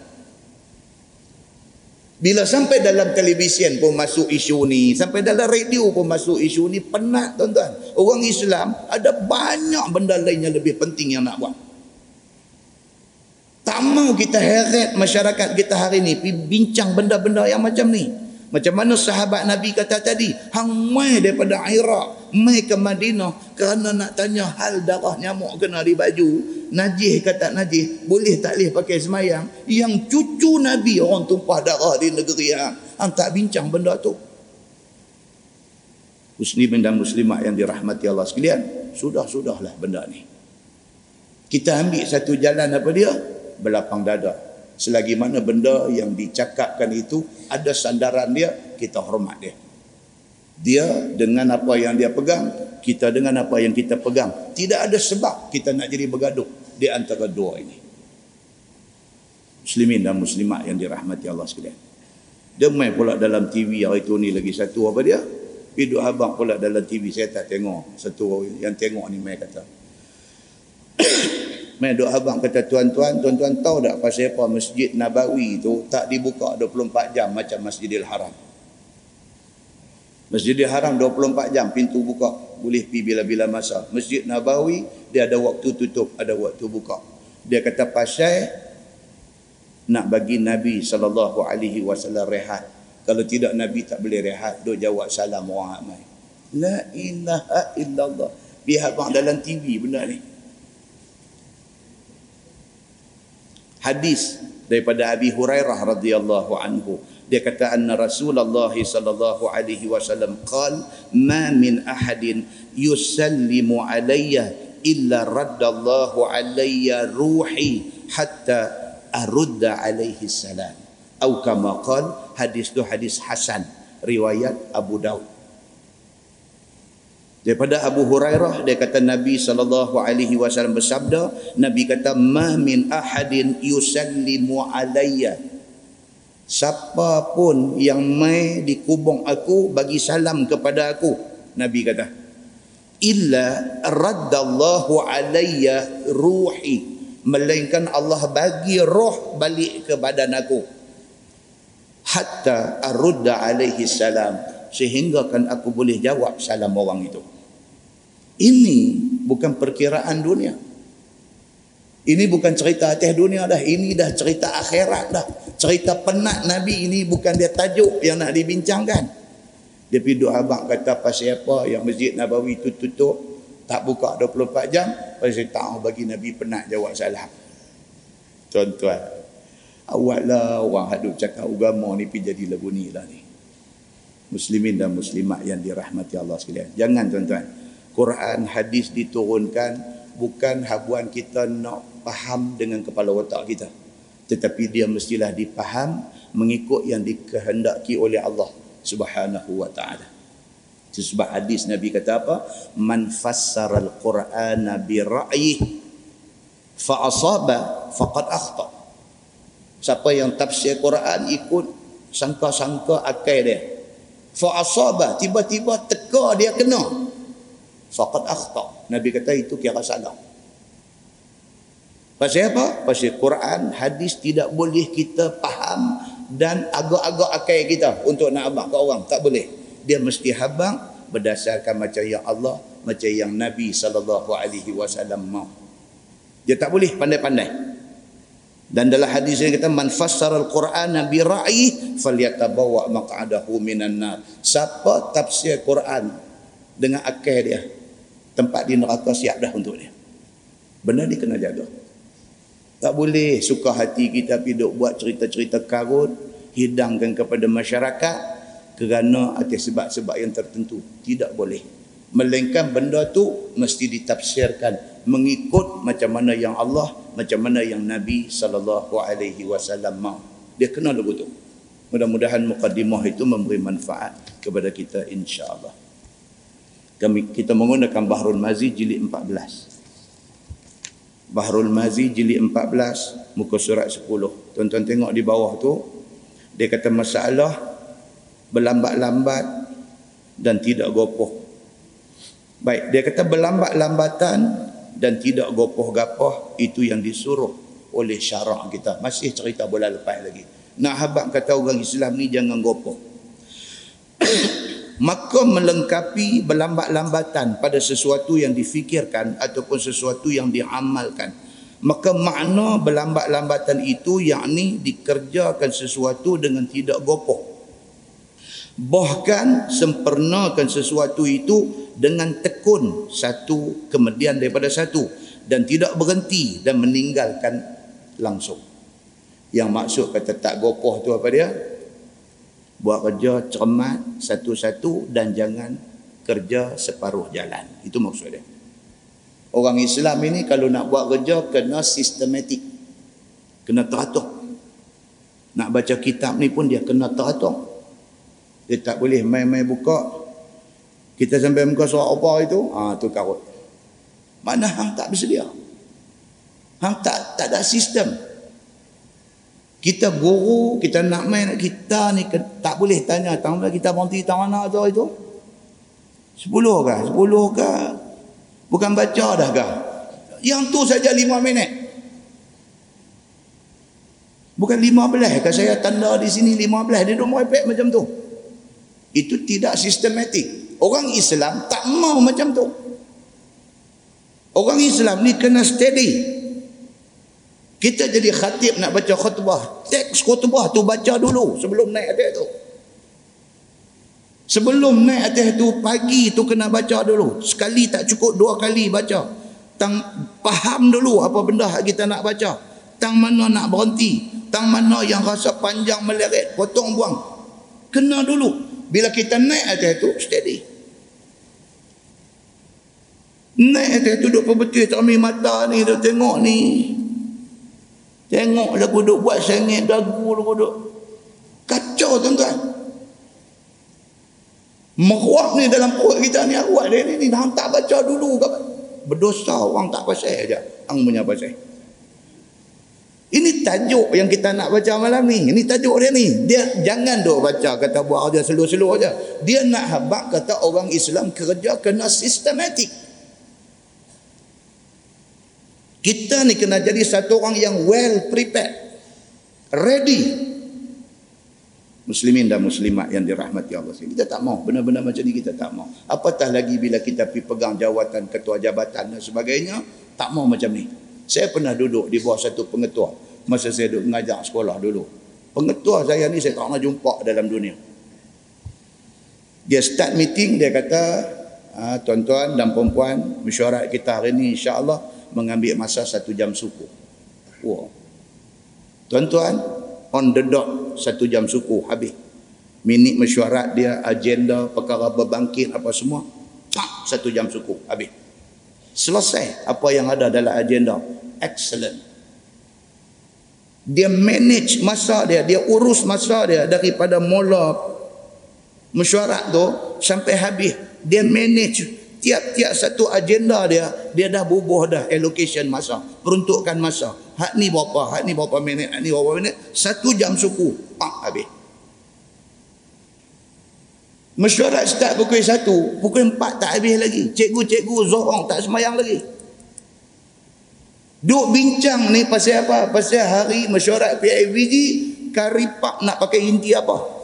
bila sampai dalam televisyen pun masuk isu ni sampai dalam radio pun masuk isu ni penat tuan-tuan orang Islam ada banyak benda lain yang lebih penting yang nak buat tak mau kita heret masyarakat kita hari ni pergi bincang benda-benda yang macam ni macam mana sahabat Nabi kata tadi, hang mai daripada Iraq, mai ke Madinah kerana nak tanya hal darah nyamuk kena di baju, najis ke tak najis, boleh tak boleh pakai semayang. Yang cucu Nabi orang tumpah darah di negeri hang, hang tak bincang benda tu. Muslimin dan muslimat yang dirahmati Allah sekalian, sudah-sudahlah benda ni. Kita ambil satu jalan apa dia? Belapang dada. Selagi mana benda yang dicakapkan itu ada sandaran dia kita hormat dia. Dia dengan apa yang dia pegang kita dengan apa yang kita pegang. Tidak ada sebab kita nak jadi bergaduh di antara dua ini. Muslimin dan muslimat yang dirahmati Allah sekalian. Dia main pula dalam TV hari itu ni lagi satu apa dia? Hidup abang pula dalam TV saya tak tengok. Satu yang tengok ni main kata Mai duk abang kata tuan-tuan, tuan-tuan tahu tak pasal apa Masjid Nabawi tu tak dibuka 24 jam macam Masjidil Haram. Masjidil Haram 24 jam pintu buka, boleh pi bila-bila masa. Masjid Nabawi dia ada waktu tutup, ada waktu buka. Dia kata pasal nak bagi Nabi sallallahu alaihi wasallam rehat. Kalau tidak Nabi tak boleh rehat, duk jawab salam orang ramai. La ilaha illallah. Biar abang dalam TV benda ni. Hadis daripada Abi Hurairah radhiyallahu anhu. Dia kata anna Rasulullah sallallahu alaihi wasallam qal ma min ahadin yusallimu alayya illa raddallahu alayya ruhi hatta arudda alaihi salam atau kama qal hadis tu hadis hasan riwayat Abu Daud Daripada Abu Hurairah dia kata Nabi sallallahu alaihi wasallam bersabda, Nabi kata ma min ahadin yusallimu alayya. Siapa pun yang mai di kubung aku bagi salam kepada aku, Nabi kata, illa raddallahu alayya ruhi. Melainkan Allah bagi roh balik ke badan aku. Hatta arudda alaihi salam. Sehingga kan aku boleh jawab salam orang itu. Ini bukan perkiraan dunia. Ini bukan cerita atas dunia dah. Ini dah cerita akhirat dah. Cerita penat Nabi ini bukan dia tajuk yang nak dibincangkan. Dia pergi duduk abang kata pasal apa yang Masjid Nabawi itu tutup. Tak buka 24 jam. Pasal tak bagi Nabi penat jawab salam. Tuan-tuan. Awaklah orang hadut cakap agama ni pergi jadi lagu ni lah ni. Muslimin dan muslimat yang dirahmati Allah sekalian. Jangan tuan-tuan. Quran, hadis diturunkan bukan habuan kita nak faham dengan kepala otak kita. Tetapi dia mestilah dipaham mengikut yang dikehendaki oleh Allah Subhanahu wa taala. Sebab hadis Nabi kata apa? Man fassara al-Qur'ana bi ra'yi. fa asaba faqad akhta siapa yang tafsir Quran ikut sangka-sangka akal dia fa asaba tiba-tiba teka dia kena faqad akhta. Nabi kata itu kira salah. Pasal apa? Pasal Quran hadis tidak boleh kita faham dan agak-agak akal kita untuk nak abang ke orang. Tak boleh. Dia mesti habang berdasarkan macam yang Allah macam yang Nabi wasallam mau dia tak boleh pandai-pandai. Dan dalam hadis yang kata man fassara al-Quran bi ra'i falyatabawa maq'adahu minan nar. Siapa tafsir Quran dengan akal dia, tempat di neraka siap dah untuk dia. Benar dia kena jaga. Tak boleh suka hati kita pergi buat cerita-cerita karut, hidangkan kepada masyarakat kerana atas sebab-sebab yang tertentu. Tidak boleh. Melainkan benda tu mesti ditafsirkan mengikut macam mana yang Allah macam mana yang Nabi sallallahu alaihi wasallam mau. Dia kena lagu tu. Mudah-mudahan mukadimah itu memberi manfaat kepada kita insya-Allah. Kami kita menggunakan Bahrul Mazi jilid 14. Bahrul Mazi jilid 14 muka surat 10. Tuan-tuan tengok di bawah tu dia kata masalah berlambat-lambat dan tidak gopoh. Baik, dia kata berlambat-lambatan dan tidak gopoh-gapoh itu yang disuruh oleh syarak kita masih cerita bola lepas lagi nak habak kata orang Islam ni jangan gopoh maka melengkapi berlambat-lambatan pada sesuatu yang difikirkan ataupun sesuatu yang diamalkan. Maka makna berlambat-lambatan itu yakni dikerjakan sesuatu dengan tidak gopoh bahkan sempurnakan sesuatu itu dengan tekun satu kemudian daripada satu dan tidak berhenti dan meninggalkan langsung. Yang maksud kata tak gopoh tu apa dia buat kerja cermat satu-satu dan jangan kerja separuh jalan itu maksud dia orang Islam ini kalau nak buat kerja kena sistematik kena teratur nak baca kitab ni pun dia kena teratur dia tak boleh main-main buka. Kita sampai muka surat apa itu, ah ha, tu karut. Mana hang tak bersedia? Hang tak tak ada sistem. Kita guru, kita nak main kita ni tak boleh tanya tanggal kita berhenti tang mana tu itu. Sepuluh kah? Sepuluh kah? Bukan baca dah kah? Yang tu saja lima minit. Bukan lima belas. Kalau saya tanda di sini lima belas. Dia duduk merepek macam tu. Itu tidak sistematik. Orang Islam tak mau macam tu. Orang Islam ni kena steady. Kita jadi khatib nak baca khutbah. Teks khutbah tu baca dulu sebelum naik atas tu. Sebelum naik atas tu pagi tu kena baca dulu. Sekali tak cukup dua kali baca. Tang faham dulu apa benda kita nak baca. Tang mana nak berhenti. Tang mana yang rasa panjang meleret. Potong buang. Kena dulu. Bila kita naik atas itu, steady. Naik atas itu, duduk perbetul, tak ambil mata ni, duduk tengok ni. Tengok lagu duduk buat sengit dagu lagu duduk. Kacau tuan-tuan. Meruak ni dalam perut kita ni, awak dia ni, ni, hang tak baca dulu. Berdosa orang tak pasal aja. Hang punya pasal. Ini tajuk yang kita nak baca malam ni. Ini tajuk dia ni. Dia jangan duk baca kata buat aja seluruh-seluruh aja. Dia nak habak kata orang Islam kerja kena sistematik. Kita ni kena jadi satu orang yang well prepared. Ready. Muslimin dan muslimat yang dirahmati Allah. Kita tak mau. Benar-benar macam ni kita tak mau. Apatah lagi bila kita pergi pegang jawatan ketua jabatan dan sebagainya. Tak mau macam ni. Saya pernah duduk di bawah satu pengetua masa saya duduk mengajar sekolah dulu. Pengetua saya ni saya tak pernah jumpa dalam dunia. Dia start meeting, dia kata, ah, tuan-tuan dan perempuan, mesyuarat kita hari ni insya-Allah mengambil masa satu jam suku. Wow. Tuan-tuan, on the dot satu jam suku habis. Minit mesyuarat dia, agenda, perkara berbangkit apa semua. Tak, satu jam suku habis. Selesai apa yang ada dalam agenda excellent. Dia manage masa dia, dia urus masa dia daripada mula mesyuarat tu sampai habis. Dia manage tiap-tiap satu agenda dia dia dah bubuh dah allocation masa peruntukan masa. Hak ni berapa hak ni berapa minit hak ni berapa minit satu jam suku pak habis. Mesyuarat start pukul satu pukul empat tak habis lagi. Cikgu-cikgu zohong tak semayang lagi. Duk bincang ni pasal apa? Pasal hari mesyuarat PIVG karipak nak pakai inti apa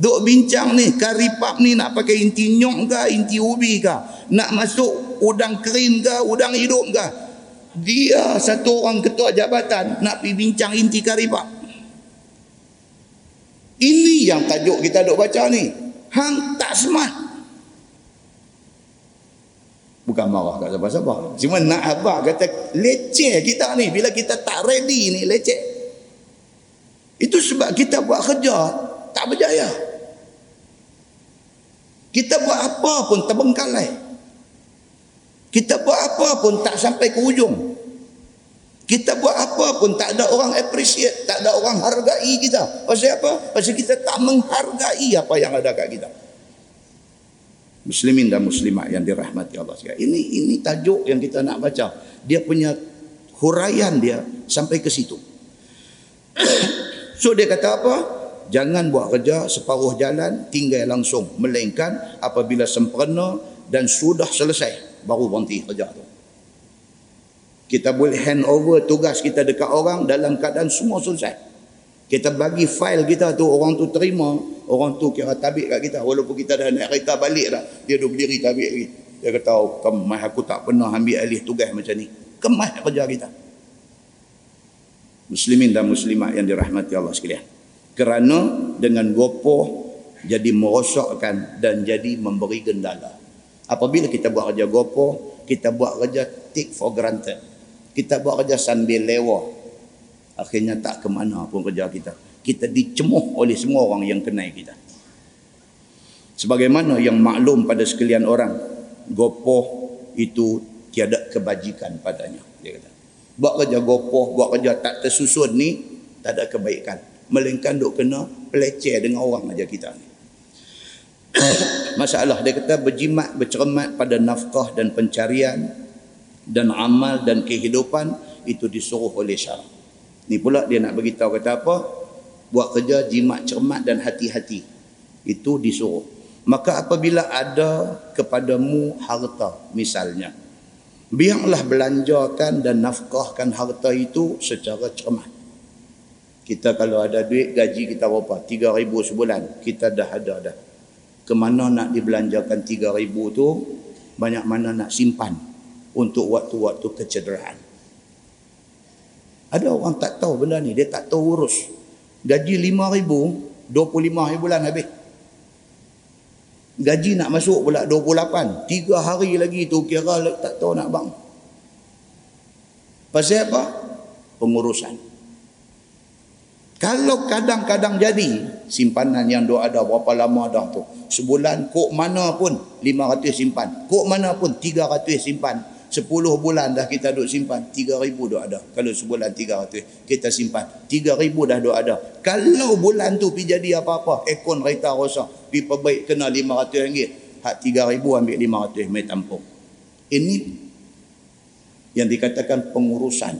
Duk bincang ni, karipap ni nak pakai inti nyok ke, inti ubi ke? Nak masuk udang kering ke, udang hidup ke? Dia satu orang ketua jabatan nak pergi bincang inti karipap. Ini yang tajuk kita duk baca ni. Hang tak smart. Bukan marah kat siapa-siapa. Cuma nak abah kata leceh kita ni. Bila kita tak ready ni leceh. Itu sebab kita buat kerja tak berjaya. Kita buat apa pun terbengkalai. Kita buat apa pun tak sampai ke ujung. Kita buat apa pun tak ada orang appreciate, tak ada orang hargai kita. Pasal apa? Pasal kita tak menghargai apa yang ada kat kita. Muslimin dan muslimat yang dirahmati Allah sekalian. Ini ini tajuk yang kita nak baca. Dia punya huraian dia sampai ke situ. so dia kata apa? Jangan buat kerja separuh jalan tinggal langsung. Melainkan apabila sempurna dan sudah selesai baru berhenti kerja tu. Kita boleh hand over tugas kita dekat orang dalam keadaan semua selesai. Kita bagi file kita tu orang tu terima orang tu kira tabik kat kita. Walaupun kita dah naik kereta balik dah dia duduk berdiri tabik lagi. Dia kata oh, kemah aku tak pernah ambil alih tugas macam ni. Kemah kerja kita. Muslimin dan muslimat yang dirahmati Allah sekalian kerana dengan gopoh jadi merosakkan dan jadi memberi gendala. Apabila kita buat kerja gopoh, kita buat kerja take for granted. Kita buat kerja sambil lewa. Akhirnya tak ke mana pun kerja kita. Kita dicemuh oleh semua orang yang kenal kita. Sebagaimana yang maklum pada sekalian orang, gopoh itu tiada kebajikan padanya. Dia kata. Buat kerja gopoh, buat kerja tak tersusun ni, tak ada kebaikan melainkan duk kena peleceh dengan orang aja kita ni. Masalah dia kata berjimat bercermat pada nafkah dan pencarian dan amal dan kehidupan itu disuruh oleh syarak. Ni pula dia nak beritahu kata apa? Buat kerja jimat cermat dan hati-hati. Itu disuruh. Maka apabila ada kepadamu harta misalnya. Biarlah belanjakan dan nafkahkan harta itu secara cermat. Kita kalau ada duit gaji kita berapa? 3000 sebulan. Kita dah ada dah. Kemana nak dibelanjakan 3000 tu? Banyak mana nak simpan untuk waktu-waktu kecederaan. Ada orang tak tahu benda ni, dia tak tahu urus. Gaji 5000, 25 hari bulan habis. Gaji nak masuk pula 28. Tiga hari lagi tu kira tak tahu nak bang. Pasal apa? Pengurusan. Kalau kadang-kadang jadi simpanan yang dok ada berapa lama dah tu. Sebulan kok mana pun 500 simpan. Kok mana pun 300 simpan. 10 bulan dah kita duk simpan 3000 dok ada. Kalau sebulan 300 kita simpan 3000 dah dok ada. Kalau bulan tu pi jadi apa-apa ekon kereta rosak pi perbaik kena 500 ringgit. Hak 3000 ambil 500 mai tampung. Ini yang dikatakan pengurusan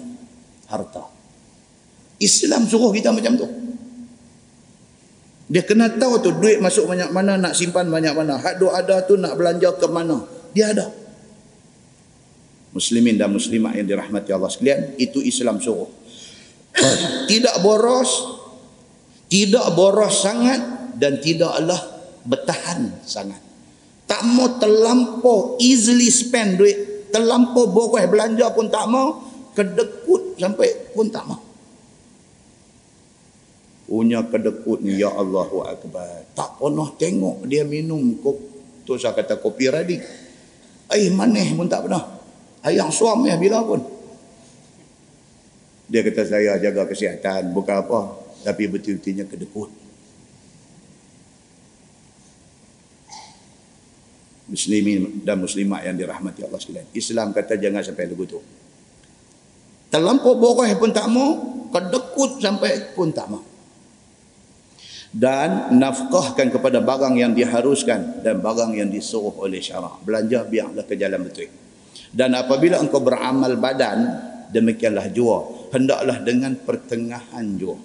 harta. Islam suruh kita macam tu. Dia kena tahu tu duit masuk banyak mana, nak simpan banyak mana. Hak duit ada tu nak belanja ke mana. Dia ada. Muslimin dan muslimat yang dirahmati Allah sekalian, itu Islam suruh. tidak boros, tidak boros sangat dan tidaklah bertahan sangat. Tak mau terlampau easily spend duit, terlampau boros belanja pun tak mau, kedekut sampai pun tak mau punya kedekut ni ya Allahu akbar. Tak pernah tengok dia minum kop tu saya kata kopi radi. Air manis pun tak pernah. Ayam suam ya bila pun. Dia kata saya jaga kesihatan. Bukan apa tapi betul-betulnya kedekut. Muslimin dan muslimat yang dirahmati Allah sekalian. Islam kata jangan sampai begitu terlampau boreh pun tak mau kedekut sampai pun tak mau dan nafkahkan kepada barang yang diharuskan dan barang yang disuruh oleh syarak. Belanja biarlah ke jalan betul. Dan apabila engkau beramal badan, demikianlah jua. Hendaklah dengan pertengahan jua.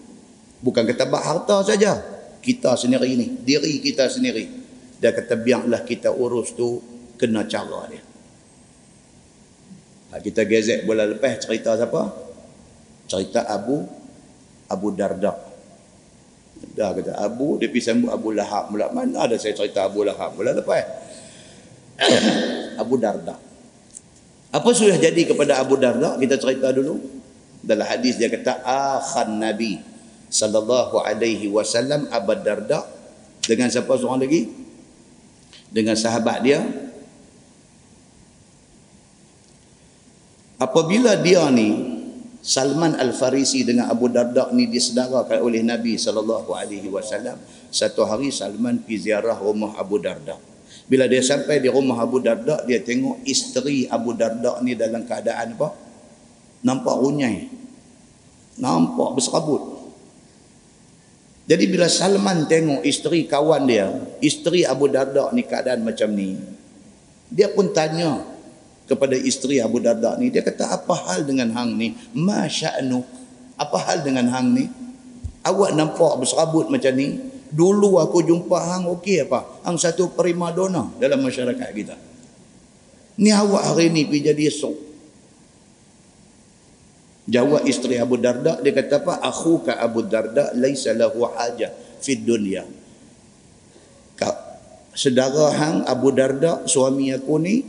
Bukan kata bak harta saja. Kita sendiri ni, diri kita sendiri. Dia kata biarlah kita urus tu kena cara dia. Ha, kita gezek bulan lepas cerita siapa? Cerita Abu Abu Darda. Dah kata Abu, dia pergi sambut Abu Lahab pula. Mana ada saya cerita Abu Lahab pula lepas. Abu Darda. Apa sudah jadi kepada Abu Darda? Kita cerita dulu. Dalam hadis dia kata akhan Nabi sallallahu alaihi wasallam Abu Darda dengan siapa seorang lagi? Dengan sahabat dia. Apabila dia ni Salman Al-Farisi dengan Abu Darda ni disedarakan oleh Nabi sallallahu alaihi wasallam. Satu hari Salman pergi ziarah rumah Abu Darda. Bila dia sampai di rumah Abu Darda, dia tengok isteri Abu Darda ni dalam keadaan apa? Nampak runyai. Nampak berserabut. Jadi bila Salman tengok isteri kawan dia, isteri Abu Darda ni keadaan macam ni, dia pun tanya kepada isteri Abu Darda ni dia kata apa hal dengan hang ni? Masya'nu apa hal dengan hang ni? Awak nampak berserabut macam ni? Dulu aku jumpa hang okey apa? Hang satu prima dona dalam masyarakat kita. Ni awak hari ni pergi jadi esok. Jawab isteri Abu Darda dia kata apa? Aku ka Abu Darda laisa lahu hajah fid dunya. Sedara hang Abu Darda suami aku ni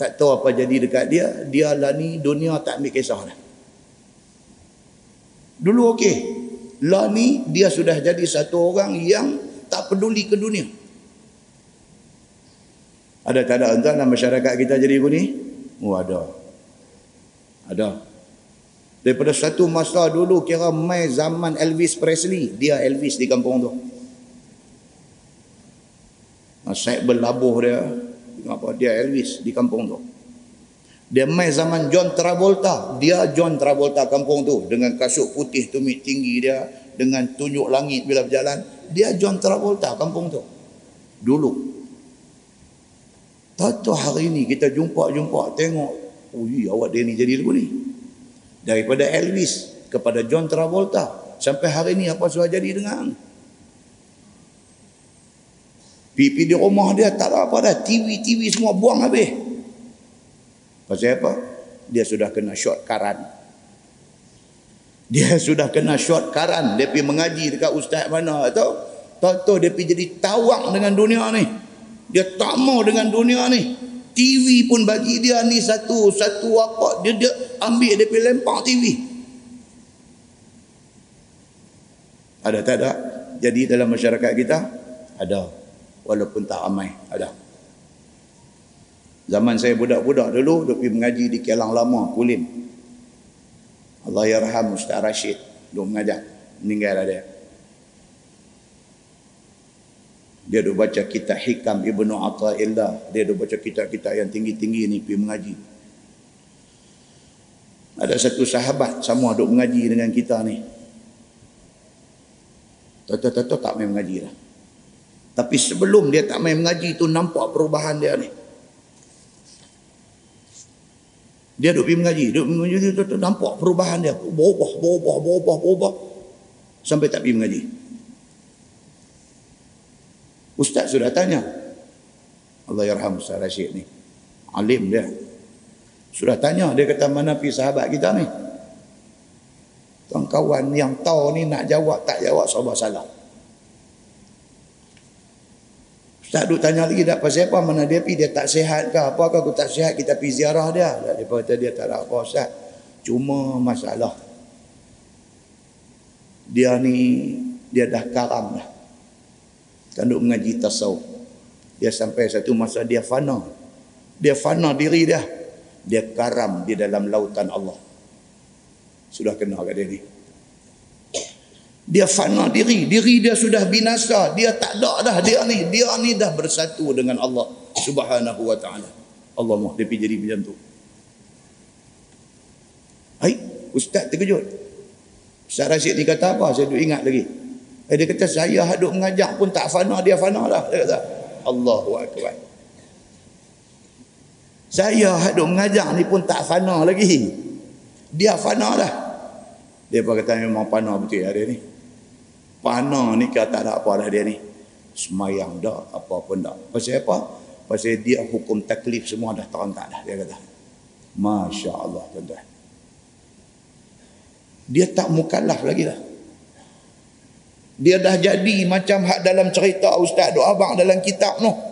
tak tahu apa jadi dekat dia dia lah ni dunia tak ambil kisah dah. Dulu okey. Lah ni dia sudah jadi satu orang yang tak peduli ke dunia. Ada tak ada entah dalam masyarakat kita jadi begini oh ada. Ada. Daripada satu masa dulu kira mai zaman Elvis Presley dia Elvis di kampung tu. Saya berlabuh dia apa dia Elvis di kampung tu. Dia mai zaman John Travolta. Dia John Travolta kampung tu dengan kasut putih tumit tinggi dia dengan tunjuk langit bila berjalan dia John Travolta kampung tu. Dulu. Tahu hari ni kita jumpa-jumpa tengok oh iya awak dia ni jadi lagu ni. Daripada Elvis kepada John Travolta sampai hari ni apa sudah jadi dengan Pipi di rumah dia tak ada apa dah. TV-TV semua buang habis. Pasal apa? Dia sudah kena short karan. Dia sudah kena short karan. Dia pergi mengaji dekat ustaz mana tahu? Tahu dia pergi jadi tawak dengan dunia ni. Dia tak mau dengan dunia ni. TV pun bagi dia ni satu satu apa dia dia ambil dia pergi lempar TV. Ada tak ada? Jadi dalam masyarakat kita ada walaupun tak ramai ada. Zaman saya budak-budak dulu duk pergi mengaji di Kelang Lama Kulim. Allah yarham Ustaz Rashid duk mengajar meninggal ada. Dia duk baca kitab hikam Ibnu Atta'illah. Dia duk baca kitab-kitab yang tinggi-tinggi ni pergi mengaji. Ada satu sahabat sama duk mengaji dengan kita ni. Tahu-tahu tak main mengaji lah. Tapi sebelum dia tak main mengaji tu nampak perubahan dia ni. Dia duduk pergi mengaji, duduk mengaji tu, tu, nampak perubahan dia. Berubah, berubah, berubah, berubah. Sampai tak pergi mengaji. Ustaz sudah tanya. Allah yarham Ustaz Rashid ni. Alim dia. Sudah tanya, dia kata mana pergi sahabat kita ni. Tuan kawan yang tahu ni nak jawab, tak jawab, sahabat salah. Tak duk tanya lagi tak pasal apa mana dia pergi dia tak sihat ke apa ke aku tak sihat kita pergi ziarah dia. Dia kata dia tak ada apa Ustaz. Cuma masalah dia ni dia dah karam dah. Kan duk mengaji tasawuf. Dia sampai satu masa dia fana. Dia fana diri dia. Dia karam di dalam lautan Allah. Sudah kenal kat dia ni dia fana diri diri dia sudah binasa dia tak ada dah dia ni dia ni dah bersatu dengan Allah subhanahu wa ta'ala Allah mahu dia jadi macam tu hai ustaz terkejut Ustaz Rashid ni kata apa saya duk ingat lagi Eh, dia kata saya haduk mengajak pun tak fana dia fana dah. Dia kata Allahu Akbar. Saya haduk mengajak ni pun tak fana lagi. Dia fana dah. Dia pun kata memang fana betul dia ni. Fana ni kata tak ada apa dah dia ni. Semayang dah apa pun dah. Pasal apa? Pasal dia hukum taklif semua dah terangkat dah dia kata. Masya Allah tuan-tuan. Dia tak mukallaf lagi dah. Dia dah jadi macam hak dalam cerita Ustaz Duk Abang dalam kitab noh.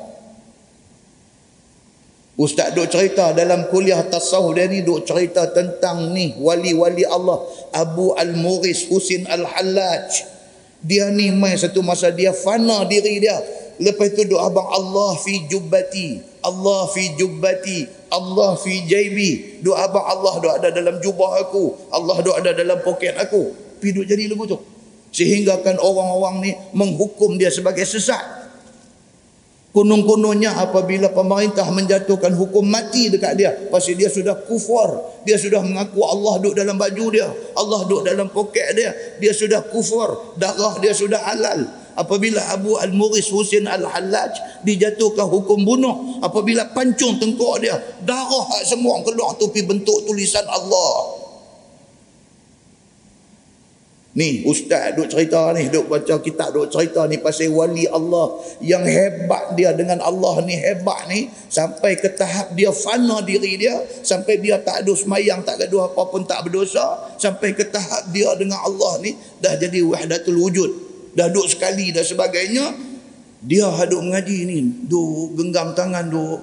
Ustaz duk cerita dalam kuliah tasawuf dia ni duk cerita tentang ni wali-wali Allah Abu Al-Muris Husin Al-Hallaj. Dia ni mai satu masa dia fana diri dia. Lepas tu duk abang Allah fi jubbati, Allah fi jubbati, Allah fi jaibi. Duk abang Allah duk ada dalam jubah aku, Allah duk ada dalam poket aku. Pi duk jadi lagu tu sehingga kan orang-orang ni menghukum dia sebagai sesat kunung-kunungnya apabila pemerintah menjatuhkan hukum mati dekat dia pasal dia sudah kufur dia sudah mengaku Allah duduk dalam baju dia Allah duduk dalam poket dia dia sudah kufur darah dia sudah halal. Apabila Abu Al-Muris Husin Al-Hallaj dijatuhkan hukum bunuh apabila pancung tengkuk dia darah semua keluar tu pergi bentuk tulisan Allah Ni ustaz duk cerita ni, duk baca kitab duk cerita ni pasal wali Allah yang hebat dia. Dengan Allah ni hebat ni sampai ke tahap dia fana diri dia sampai dia tak ada semayang tak ada apa pun tak berdosa sampai ke tahap dia dengan Allah ni dah jadi wahdatul wujud. Dah duk sekali dan sebagainya dia haduk mengaji ni duk genggam tangan duk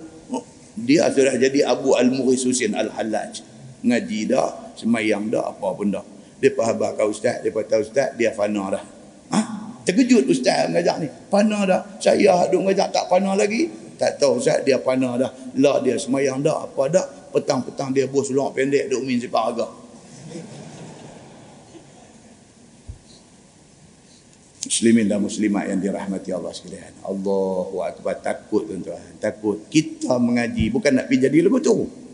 dia sudah jadi Abu Al-Mughis Husin Al-Hallaj. Ngaji dah semayang dah apa pun dah dia faham kau ustaz, dia tahu ustaz, dia fana dah. Ha? Terkejut ustaz mengajak ni. Fana dah. Saya duk mengajak tak fana lagi. Tak tahu ustaz, dia fana dah. Lah dia semayang dah. Apa dah? Petang-petang dia bos luar pendek duk min sipak agak. Muslimin dan muslimat yang dirahmati Allah sekalian. Allahu Akbar. Takut tuan-tuan. Takut. Kita mengaji. Bukan nak pergi jadi lebih tu.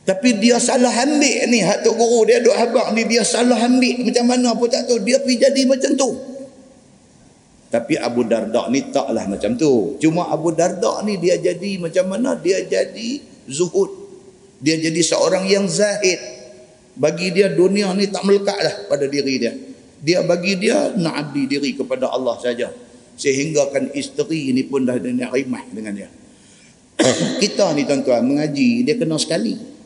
Tapi dia salah ambil ni hak tok guru dia duk habaq ni dia salah ambil macam mana pun tak tahu dia pergi jadi macam tu. Tapi Abu Darda ni taklah macam tu. Cuma Abu Darda ni dia jadi macam mana? Dia jadi zuhud. Dia jadi seorang yang zahid. Bagi dia dunia ni tak melekat lah pada diri dia. Dia bagi dia nak abdi diri kepada Allah saja. Sehingga kan isteri ni pun dah nak rimah dengan dia. Kita ni tuan-tuan mengaji dia kena sekali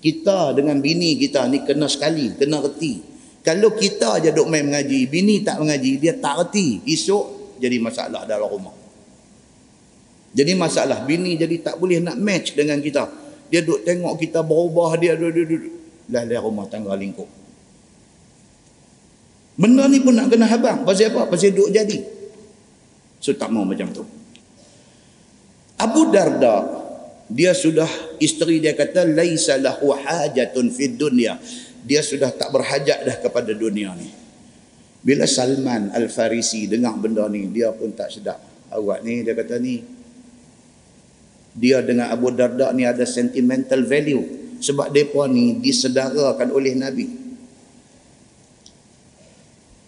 kita dengan bini kita ni kena sekali, kena reti. Kalau kita aja duk main mengaji, bini tak mengaji, dia tak reti. Esok jadi masalah dalam rumah. Jadi masalah bini jadi tak boleh nak match dengan kita. Dia duk tengok kita berubah dia duk duk duk. Lah lah rumah tangga lingkup. Benda ni pun nak kena habang. Pasal apa? Pasal duk jadi. So tak mau macam tu. Abu Darda dia sudah isteri dia kata laisa lahu hajatun fid dunya. Dia sudah tak berhajat dah kepada dunia ni. Bila Salman Al-Farisi dengar benda ni dia pun tak sedap. Awak ni dia kata ni dia dengan Abu Darda ni ada sentimental value. Sebab depa ni disedarakan oleh Nabi.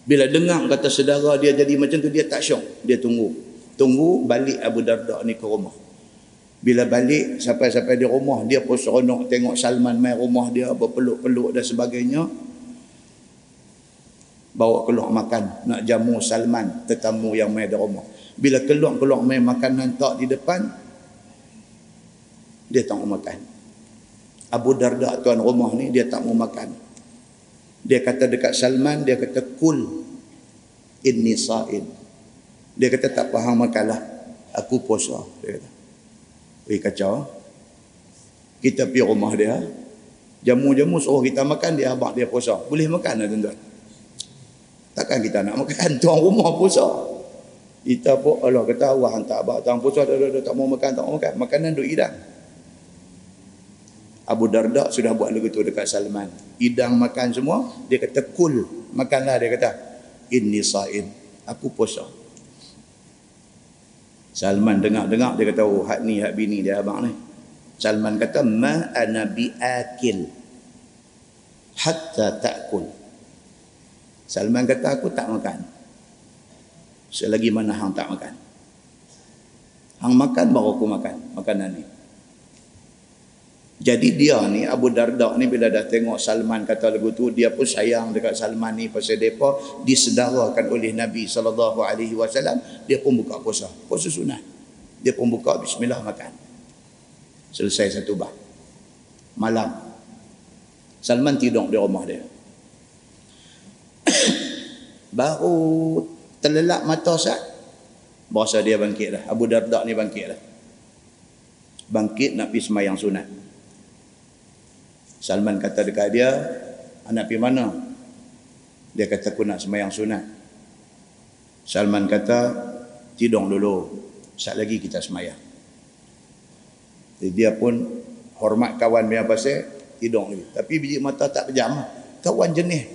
Bila dengar kata sedara dia jadi macam tu dia tak syok. Dia tunggu. Tunggu balik Abu Darda ni ke rumah bila balik sampai-sampai di rumah dia pun seronok tengok Salman main rumah dia berpeluk-peluk dan sebagainya. Bawa keluar makan nak jamu Salman tetamu yang main di rumah. Bila keluar-keluar main makanan tak di depan dia tak mau makan. Abu Darda tuan rumah ni dia tak mau makan. Dia kata dekat Salman dia kata kul inni sa'id dia kata tak faham makanlah. Aku puasa dia kata Eh kacau. Kita pergi rumah dia. Jamu-jamu suruh kita makan, dia abang dia puasa. Boleh makan lah tuan-tuan. Takkan kita nak makan, tuan rumah puasa. Kita pun, Allah kata, awak hantar abang tuan puasa, dah, dah, dah, tak mau makan, tak mau makan. Makanan duk hidang. Abu Darda sudah buat lagu tu dekat Salman. Hidang makan semua, dia kata, kul. Makanlah, dia kata. Inni sa'in. Aku puasa. Salman dengar-dengar dia kata oh hak ni hak bini dia abang ni. Salman kata ma ana bi akil hatta ta'kul. Salman kata aku tak makan. Selagi mana hang tak makan. Hang makan baru aku makan makanan ni. Jadi dia ni Abu Darda ni bila dah tengok Salman kata lagu tu dia pun sayang dekat Salman ni pasal depa disedarakan oleh Nabi sallallahu alaihi wasallam dia pun buka puasa. Puasa sunat. Dia pun buka bismillah makan. Selesai satu bah. Malam. Salman tidur di rumah dia. Baru terlelap mata sat. Bahasa dia bangkit dah. Abu Darda ni bangkit dah. Bangkit nak pergi semayang sunat. Salman kata dekat dia, anak pergi mana? Dia kata aku nak semayang sunat. Salman kata, tidur dulu. Saat lagi kita semayang. Jadi dia pun hormat kawan dia pasal tidur lagi. Tapi biji mata tak pejam. Kawan jenis.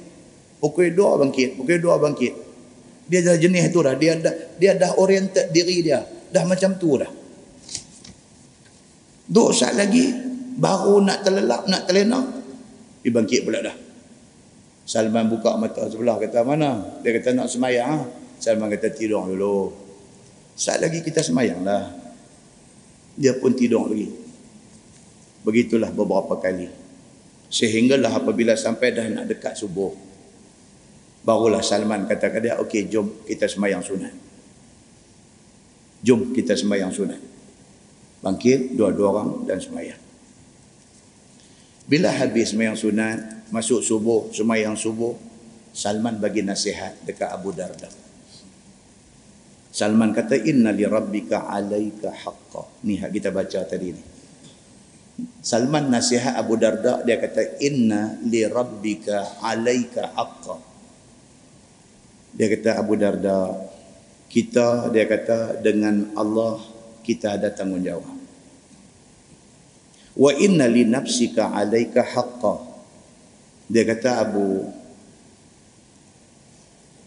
Pukul dua bangkit. Pukul dua bangkit. Dia dah jenis tu dah. Dia dah, dia dah oriented diri dia. Dah macam tu dah. Saat lagi baru nak terlelap nak terlena dia bangkit pula dah. Salman buka mata sebelah kata mana? Dia kata nak semayang ha? Salman kata tidur dulu. Saat lagi kita semayang lah. Dia pun tidur lagi. Begitulah beberapa kali. Sehinggalah apabila sampai dah nak dekat subuh barulah Salman kata ke dia okey jom kita semayang sunat. Jom kita semayang sunat. Bangkit dua-dua orang dan semayang bila habis semayang sunat, masuk subuh, semayang subuh, Salman bagi nasihat dekat Abu Darda. Salman kata, Inna li rabbika alaika haqqa. Ni kita baca tadi ni. Salman nasihat Abu Darda, dia kata, Inna li rabbika alaika haqqa. Dia kata, Abu Darda, kita, dia kata, dengan Allah, kita ada tanggungjawab wa inna li nafsika alaika haqqa. Dia kata Abu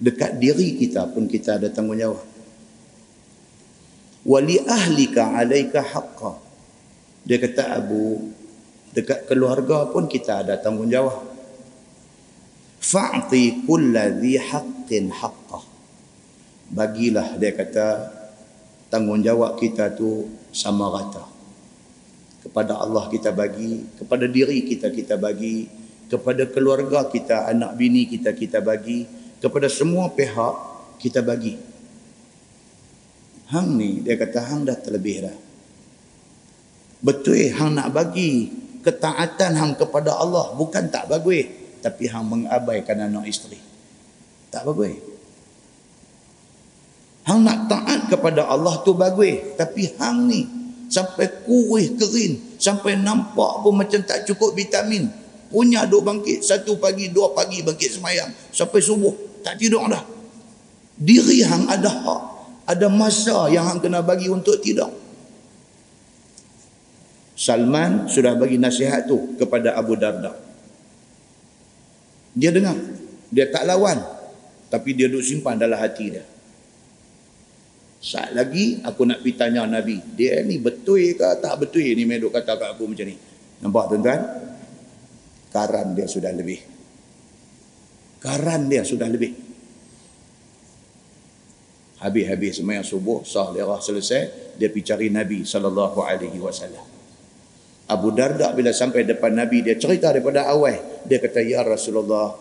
dekat diri kita pun kita ada tanggungjawab. Wa li ahlika alaika haqqa. Dia kata Abu dekat keluarga pun kita ada tanggungjawab. Fa'ti kulladhi haqqin haqqa. Bagilah dia kata tanggungjawab kita tu sama rata kepada Allah kita bagi kepada diri kita kita bagi kepada keluarga kita anak bini kita kita bagi kepada semua pihak kita bagi. Hang ni dia kata hang dah terlebih dah. Betul hang nak bagi ketaatan hang kepada Allah. Bukan tak bagus tapi hang mengabaikan anak isteri. Tak bagus. Hang nak taat kepada Allah tu bagus tapi hang ni sampai kurih kering. Sampai nampak pun macam tak cukup vitamin. Punya duk bangkit satu pagi dua pagi bangkit semayang. Sampai subuh tak tidur dah. Diri hang ada hak. Ada masa yang hang kena bagi untuk tidur. Salman sudah bagi nasihat tu kepada Abu Darda. Dia dengar. Dia tak lawan. Tapi dia duk simpan dalam hati dia saat lagi aku nak pergi tanya Nabi. Dia ni betul ke tak betul ni meduk kata kat aku macam ni. Nampak tuan-tuan? Karan dia sudah lebih. Karan dia sudah lebih. Habis-habis semayang subuh, sah lerah selesai, dia pergi cari Nabi sallallahu alaihi wasallam. Abu Darda bila sampai depan Nabi, dia cerita daripada awal. Dia kata, Ya Rasulullah,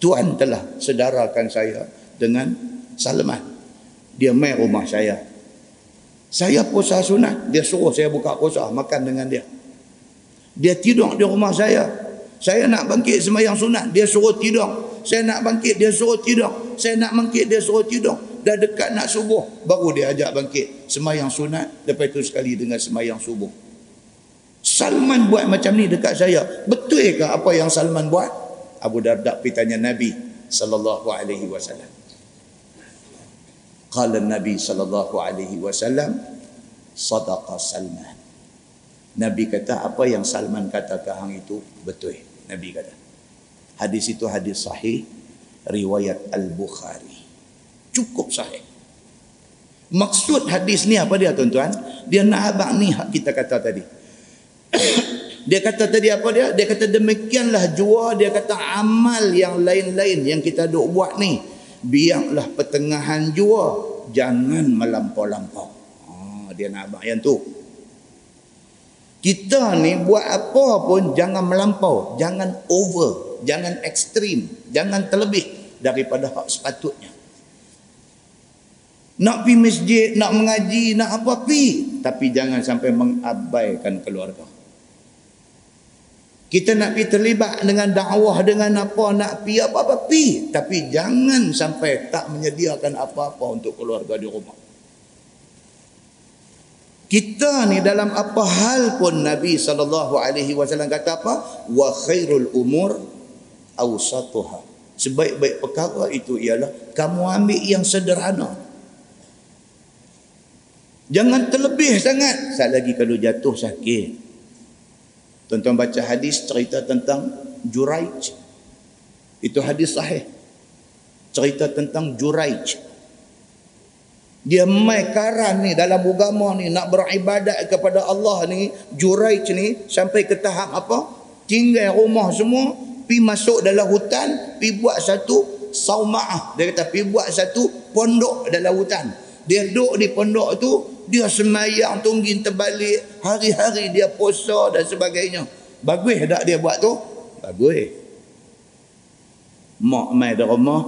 Tuhan telah sedarakan saya dengan Salman dia main rumah saya. Saya puasa sunat. Dia suruh saya buka puasa makan dengan dia. Dia tidur di rumah saya. Saya nak bangkit semayang sunat dia suruh tidur. Saya nak bangkit dia suruh tidur. Saya nak bangkit dia suruh tidur. Dah dekat nak subuh baru dia ajak bangkit. Semayang sunat lepas itu sekali dengan semayang subuh. Salman buat macam ni dekat saya. Betul ke apa yang Salman buat? Abu Darda pergi tanya Nabi sallallahu alaihi wasallam Qala Nabi sallallahu alaihi wasallam sadaqa Salman. Nabi kata apa yang Salman kata ke hang itu betul. Nabi kata. Hadis itu hadis sahih riwayat Al-Bukhari. Cukup sahih. Maksud hadis ni apa dia tuan-tuan? Dia nak abang ni kita kata tadi. Dia kata tadi apa dia? Dia kata demikianlah jua. Dia kata amal yang lain-lain yang kita duk buat ni. Biarlah pertengahan jua. Jangan melampau-lampau. Ha, dia nak abang yang tu. Kita ni buat apa pun jangan melampau. Jangan over. Jangan ekstrim. Jangan terlebih daripada hak sepatutnya. Nak pergi masjid, nak mengaji, nak apa, pergi. Tapi jangan sampai mengabaikan keluarga. Kita nak pergi terlibat dengan dakwah, dengan apa, nak pergi apa-apa, pergi. Tapi jangan sampai tak menyediakan apa-apa untuk keluarga di rumah. Kita ni dalam apa hal pun Nabi SAW kata apa? Wa khairul umur awsatuhah sebaik-baik perkara itu ialah kamu ambil yang sederhana jangan terlebih sangat sekali lagi kalau jatuh sakit tuan-tuan baca hadis cerita tentang Juraij. Itu hadis sahih. Cerita tentang Juraij. Dia mai karan ni dalam agama ni nak beribadat kepada Allah ni Juraij ni sampai ke tahap apa? Tinggal rumah semua pi masuk dalam hutan pi buat satu saumaah. Dia kata pi buat satu pondok dalam hutan. Dia duduk di pondok tu dia semayang tunggin terbalik. Hari-hari dia puasa dan sebagainya. Bagus tak dia buat tu? Bagus. Mak mai di rumah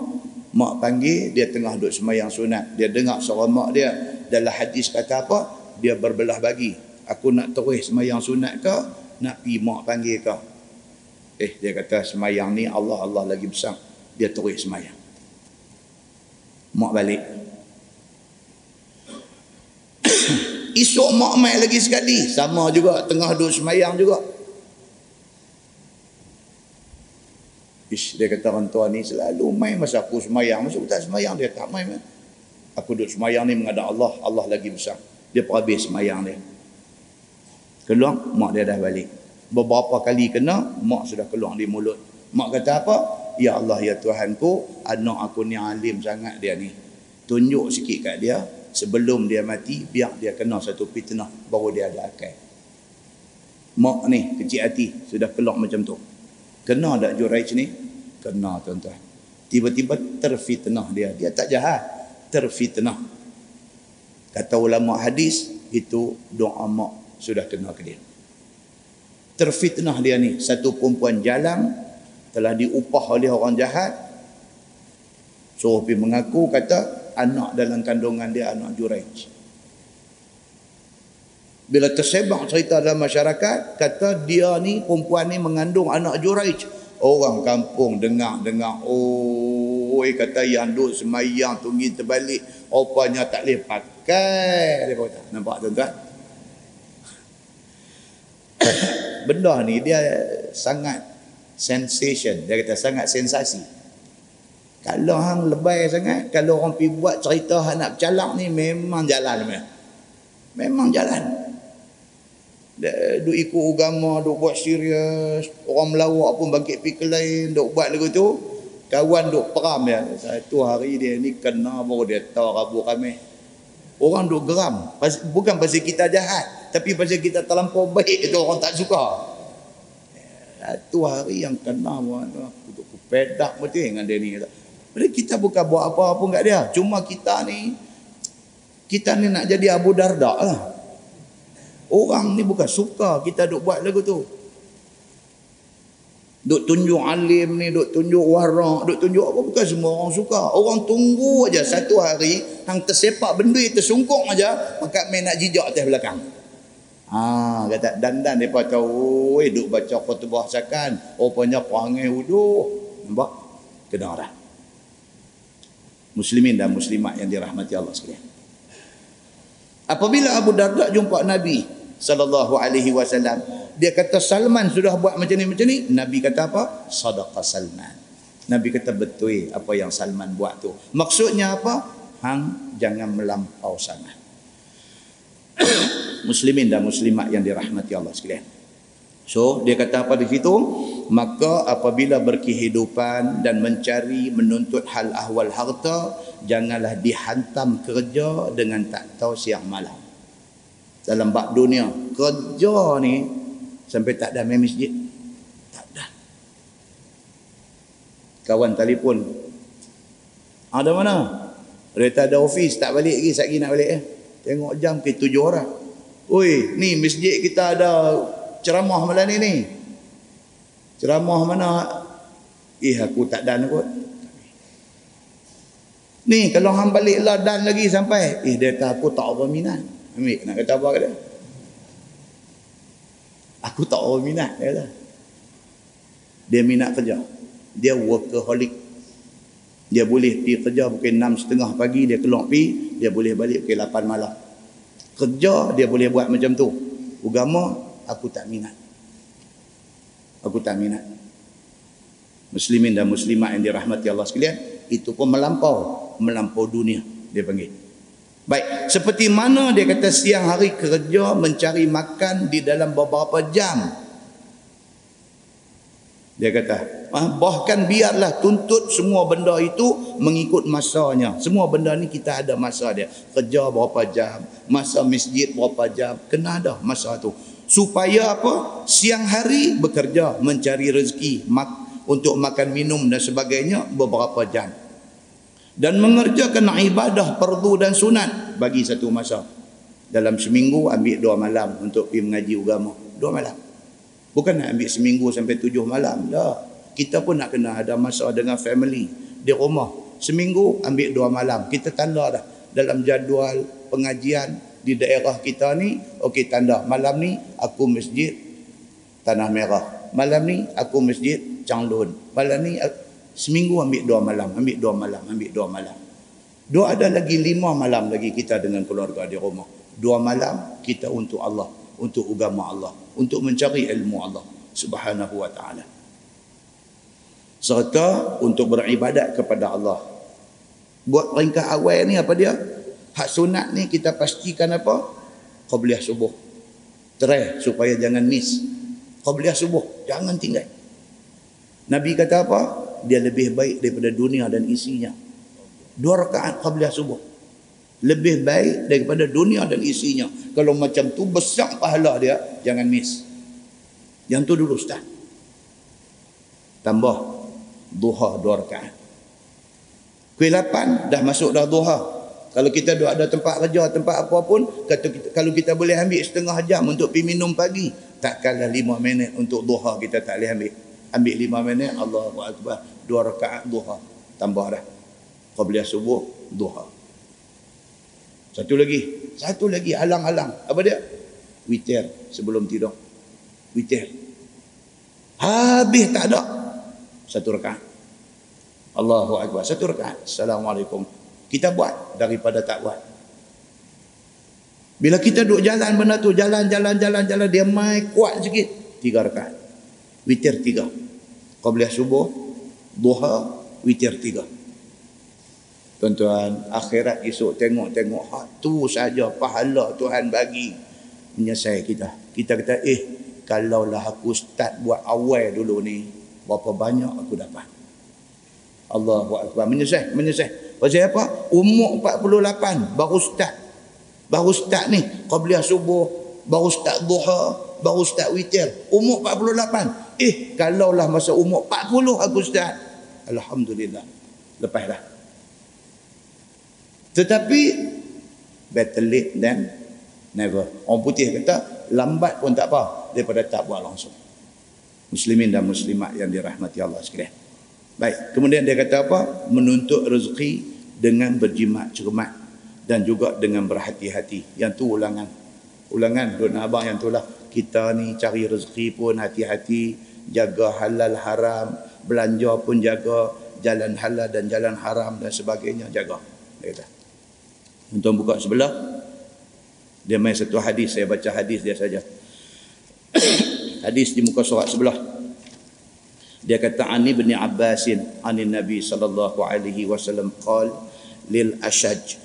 mak panggil dia tengah duduk semayang sunat. Dia dengar suara mak dia. Dalam hadis kata apa? Dia berbelah bagi. Aku nak terus semayang sunat ke? Nak pi mak panggil ke? Eh dia kata semayang ni Allah Allah lagi besar. Dia terus semayang. Mak balik. Esok mak mai lagi sekali. Sama juga tengah duduk semayang juga. Ish, dia kata orang tua ni selalu main masa aku semayang. Masa aku tak semayang dia tak main. Aku duduk semayang ni menghadap Allah. Allah lagi besar. Dia perhabis semayang dia. Keluar, mak dia dah balik beberapa kali kena mak sudah keluar di mulut mak kata apa ya Allah ya Tuhanku anak aku ni alim sangat dia ni tunjuk sikit kat dia sebelum dia mati biar dia kena satu fitnah baru dia ada akal. Mak ni kecil hati sudah keluar macam tu. Kena tak Juraij ni? Kena tuan-tuan. Tiba-tiba terfitnah dia. Dia tak jahat terfitnah. Kata ulama hadis itu doa mak sudah kena ke dia. Terfitnah dia ni satu perempuan jalan telah diupah oleh orang jahat. Suruh pergi mengaku kata anak dalam kandungan dia anak Juraij bila tersebar cerita dalam masyarakat kata dia ni perempuan ni mengandung anak Juraij orang kampung dengar-dengar oh kata yang duk semayang tunggi terbalik. Rupanya tak boleh pakai dia kata. Nampak tuan-tuan? Benda ni dia sangat sensation. Dia kata sangat sensasi kalau hang lebay sangat kalau orang pergi buat cerita hang nak bercalak ni memang jalan memang, memang jalan. Duk ikut agama duk buat serius. Orang melawak pun bangkit pergi lain duk buat lagu tu kawan duk peram ya satu hari dia ni kena baru dia tahu rabu kami orang duk geram. Bukan pasal kita jahat tapi pasal kita terlampau baik itu orang tak suka. Satu hari yang kena untuk pedak betul dengan dia ni jadi kita bukan buat apa-apa pun kat dia cuma kita ni kita ni nak jadi Abu Darda lah orang ni bukan suka kita duk buat lagu tu duk tunjuk alim ni duk tunjuk warak duk tunjuk apa bukan semua orang suka orang tunggu aja satu hari hang tersepak benda tersungkung aja maka main nak jijak atas belakang Ha, kata dandan depa tahu, duk baca khutbah sakan, rupanya perangai wudu. Nampak? Kena orang. Muslimin dan muslimat yang dirahmati Allah sekalian. Apabila Abu Darda jumpa Nabi sallallahu alaihi wasallam, dia kata Salman sudah buat macam ni macam ni. Nabi kata apa? Sadaqa Salman. Nabi kata betul apa yang Salman buat tu. Maksudnya apa? Hang jangan melampau sangat muslimin dan muslimat yang dirahmati Allah sekalian. So, dia kata apa di situ? Maka apabila berkehidupan dan mencari menuntut hal ahwal harta, janganlah dihantam kerja dengan tak tahu siang malam. Dalam bab dunia, kerja ni sampai tak ada main masjid? Tak ada. Kawan telefon. Ada mana? Dia ada ofis, tak balik lagi, lagi nak balik eh. Tengok jam ke tujuh orang. Oi, ni masjid kita ada ceramah malam ni ni. Ceramah mana? Eh aku tak dan kot. Ni kalau hang balik lah dan lagi sampai. Eh dia kata aku tak apa minat. Ambil nak kata apa kata? Aku tak apa minat. Dia, kata. dia minat kerja. Dia workaholic. Dia boleh pergi kerja pukul enam setengah pagi. Dia keluar pergi. Dia boleh balik pukul lapan malam. Kerja dia boleh buat macam tu. Agama aku tak minat. Aku tak minat. Muslimin dan muslimat yang dirahmati Allah sekalian. Itu pun melampau melampau dunia dia panggil baik seperti mana dia kata siang hari kerja mencari makan di dalam beberapa jam dia kata ah, bahkan biarlah tuntut semua benda itu mengikut masanya semua benda ni kita ada masa dia kerja berapa jam masa masjid berapa jam kena ada masa tu supaya apa siang hari bekerja mencari rezeki mak, untuk makan minum dan sebagainya beberapa jam dan mengerjakan ibadah perdu dan sunat bagi satu masa. Dalam seminggu ambil dua malam untuk pergi mengaji agama. Dua malam. Bukan nak ambil seminggu sampai tujuh malam. Dah. Kita pun nak kena ada masa dengan family di rumah. Seminggu ambil dua malam. Kita tanda dah. Dalam jadual pengajian di daerah kita ni. Okey tanda. Malam ni aku masjid Tanah Merah. Malam ni aku masjid Changlun. Malam ni Seminggu ambil dua malam, ambil dua malam, ambil dua malam. Dua ada lagi lima malam lagi kita dengan keluarga di rumah. Dua malam kita untuk Allah, untuk agama Allah, untuk mencari ilmu Allah subhanahu wa ta'ala. Serta untuk beribadat kepada Allah. Buat ringkas awal ni apa dia? Hak sunat ni kita pastikan apa? Qabliyah subuh. Try supaya jangan miss. Qabliyah subuh. Jangan tinggal. Nabi kata apa? dia lebih baik daripada dunia dan isinya. Dua rakaat qabliyah subuh. Lebih baik daripada dunia dan isinya. Kalau macam tu besar pahala dia, jangan miss. Yang tu dulu Ustaz. Tambah duha dua rakaat. Kuih lapan dah masuk dah duha. Kalau kita ada tempat kerja, tempat apa pun, kata kita, kalau kita boleh ambil setengah jam untuk pergi minum pagi, takkanlah lima minit untuk duha kita tak boleh ambil. Ambil lima minit, Allahu Akbar dua rakaat duha. Tambah dah. Qabliyah subuh duha. Satu lagi. Satu lagi alang-alang. Apa dia? Witir sebelum tidur. Witir. Habis tak ada. Satu rakaat. Allahu akbar satu rakaat. Assalamualaikum kita buat daripada tak buat. Bila kita duduk jalan benda tu jalan jalan jalan jalan dia mai kuat sikit. Tiga rakaat. Witir tiga. Qabliyah subuh duha witir tiga. Tuan-tuan akhirat esok tengok-tengok hak tu saja pahala Tuhan bagi menyesal kita. Kita kata eh kalaulah aku start buat awal dulu ni berapa banyak aku dapat? Allahu akbar. Menyesal menyesal pasal apa umur 48 baru start baru start ni qabliyah subuh baru start duha baru start witir umur 48 eh kalaulah masa umur 40 aku start Alhamdulillah. Lepas dah. Tetapi better late than never. Orang putih kata lambat pun tak apa daripada tak buat langsung. Muslimin dan muslimat yang dirahmati Allah sekalian. Baik, kemudian dia kata apa? Menuntut rezeki dengan berjimat cermat dan juga dengan berhati-hati. Yang tu ulangan. Ulangan Duk Abang yang tu lah. Kita ni cari rezeki pun hati-hati, jaga halal haram, belanja pun jaga jalan halal dan jalan haram dan sebagainya jaga dia kata untuk buka sebelah dia main satu hadis saya baca hadis dia saja hadis di muka surat sebelah dia kata ani bin abbasin anin nabi sallallahu alaihi wasallam qal lil ashaj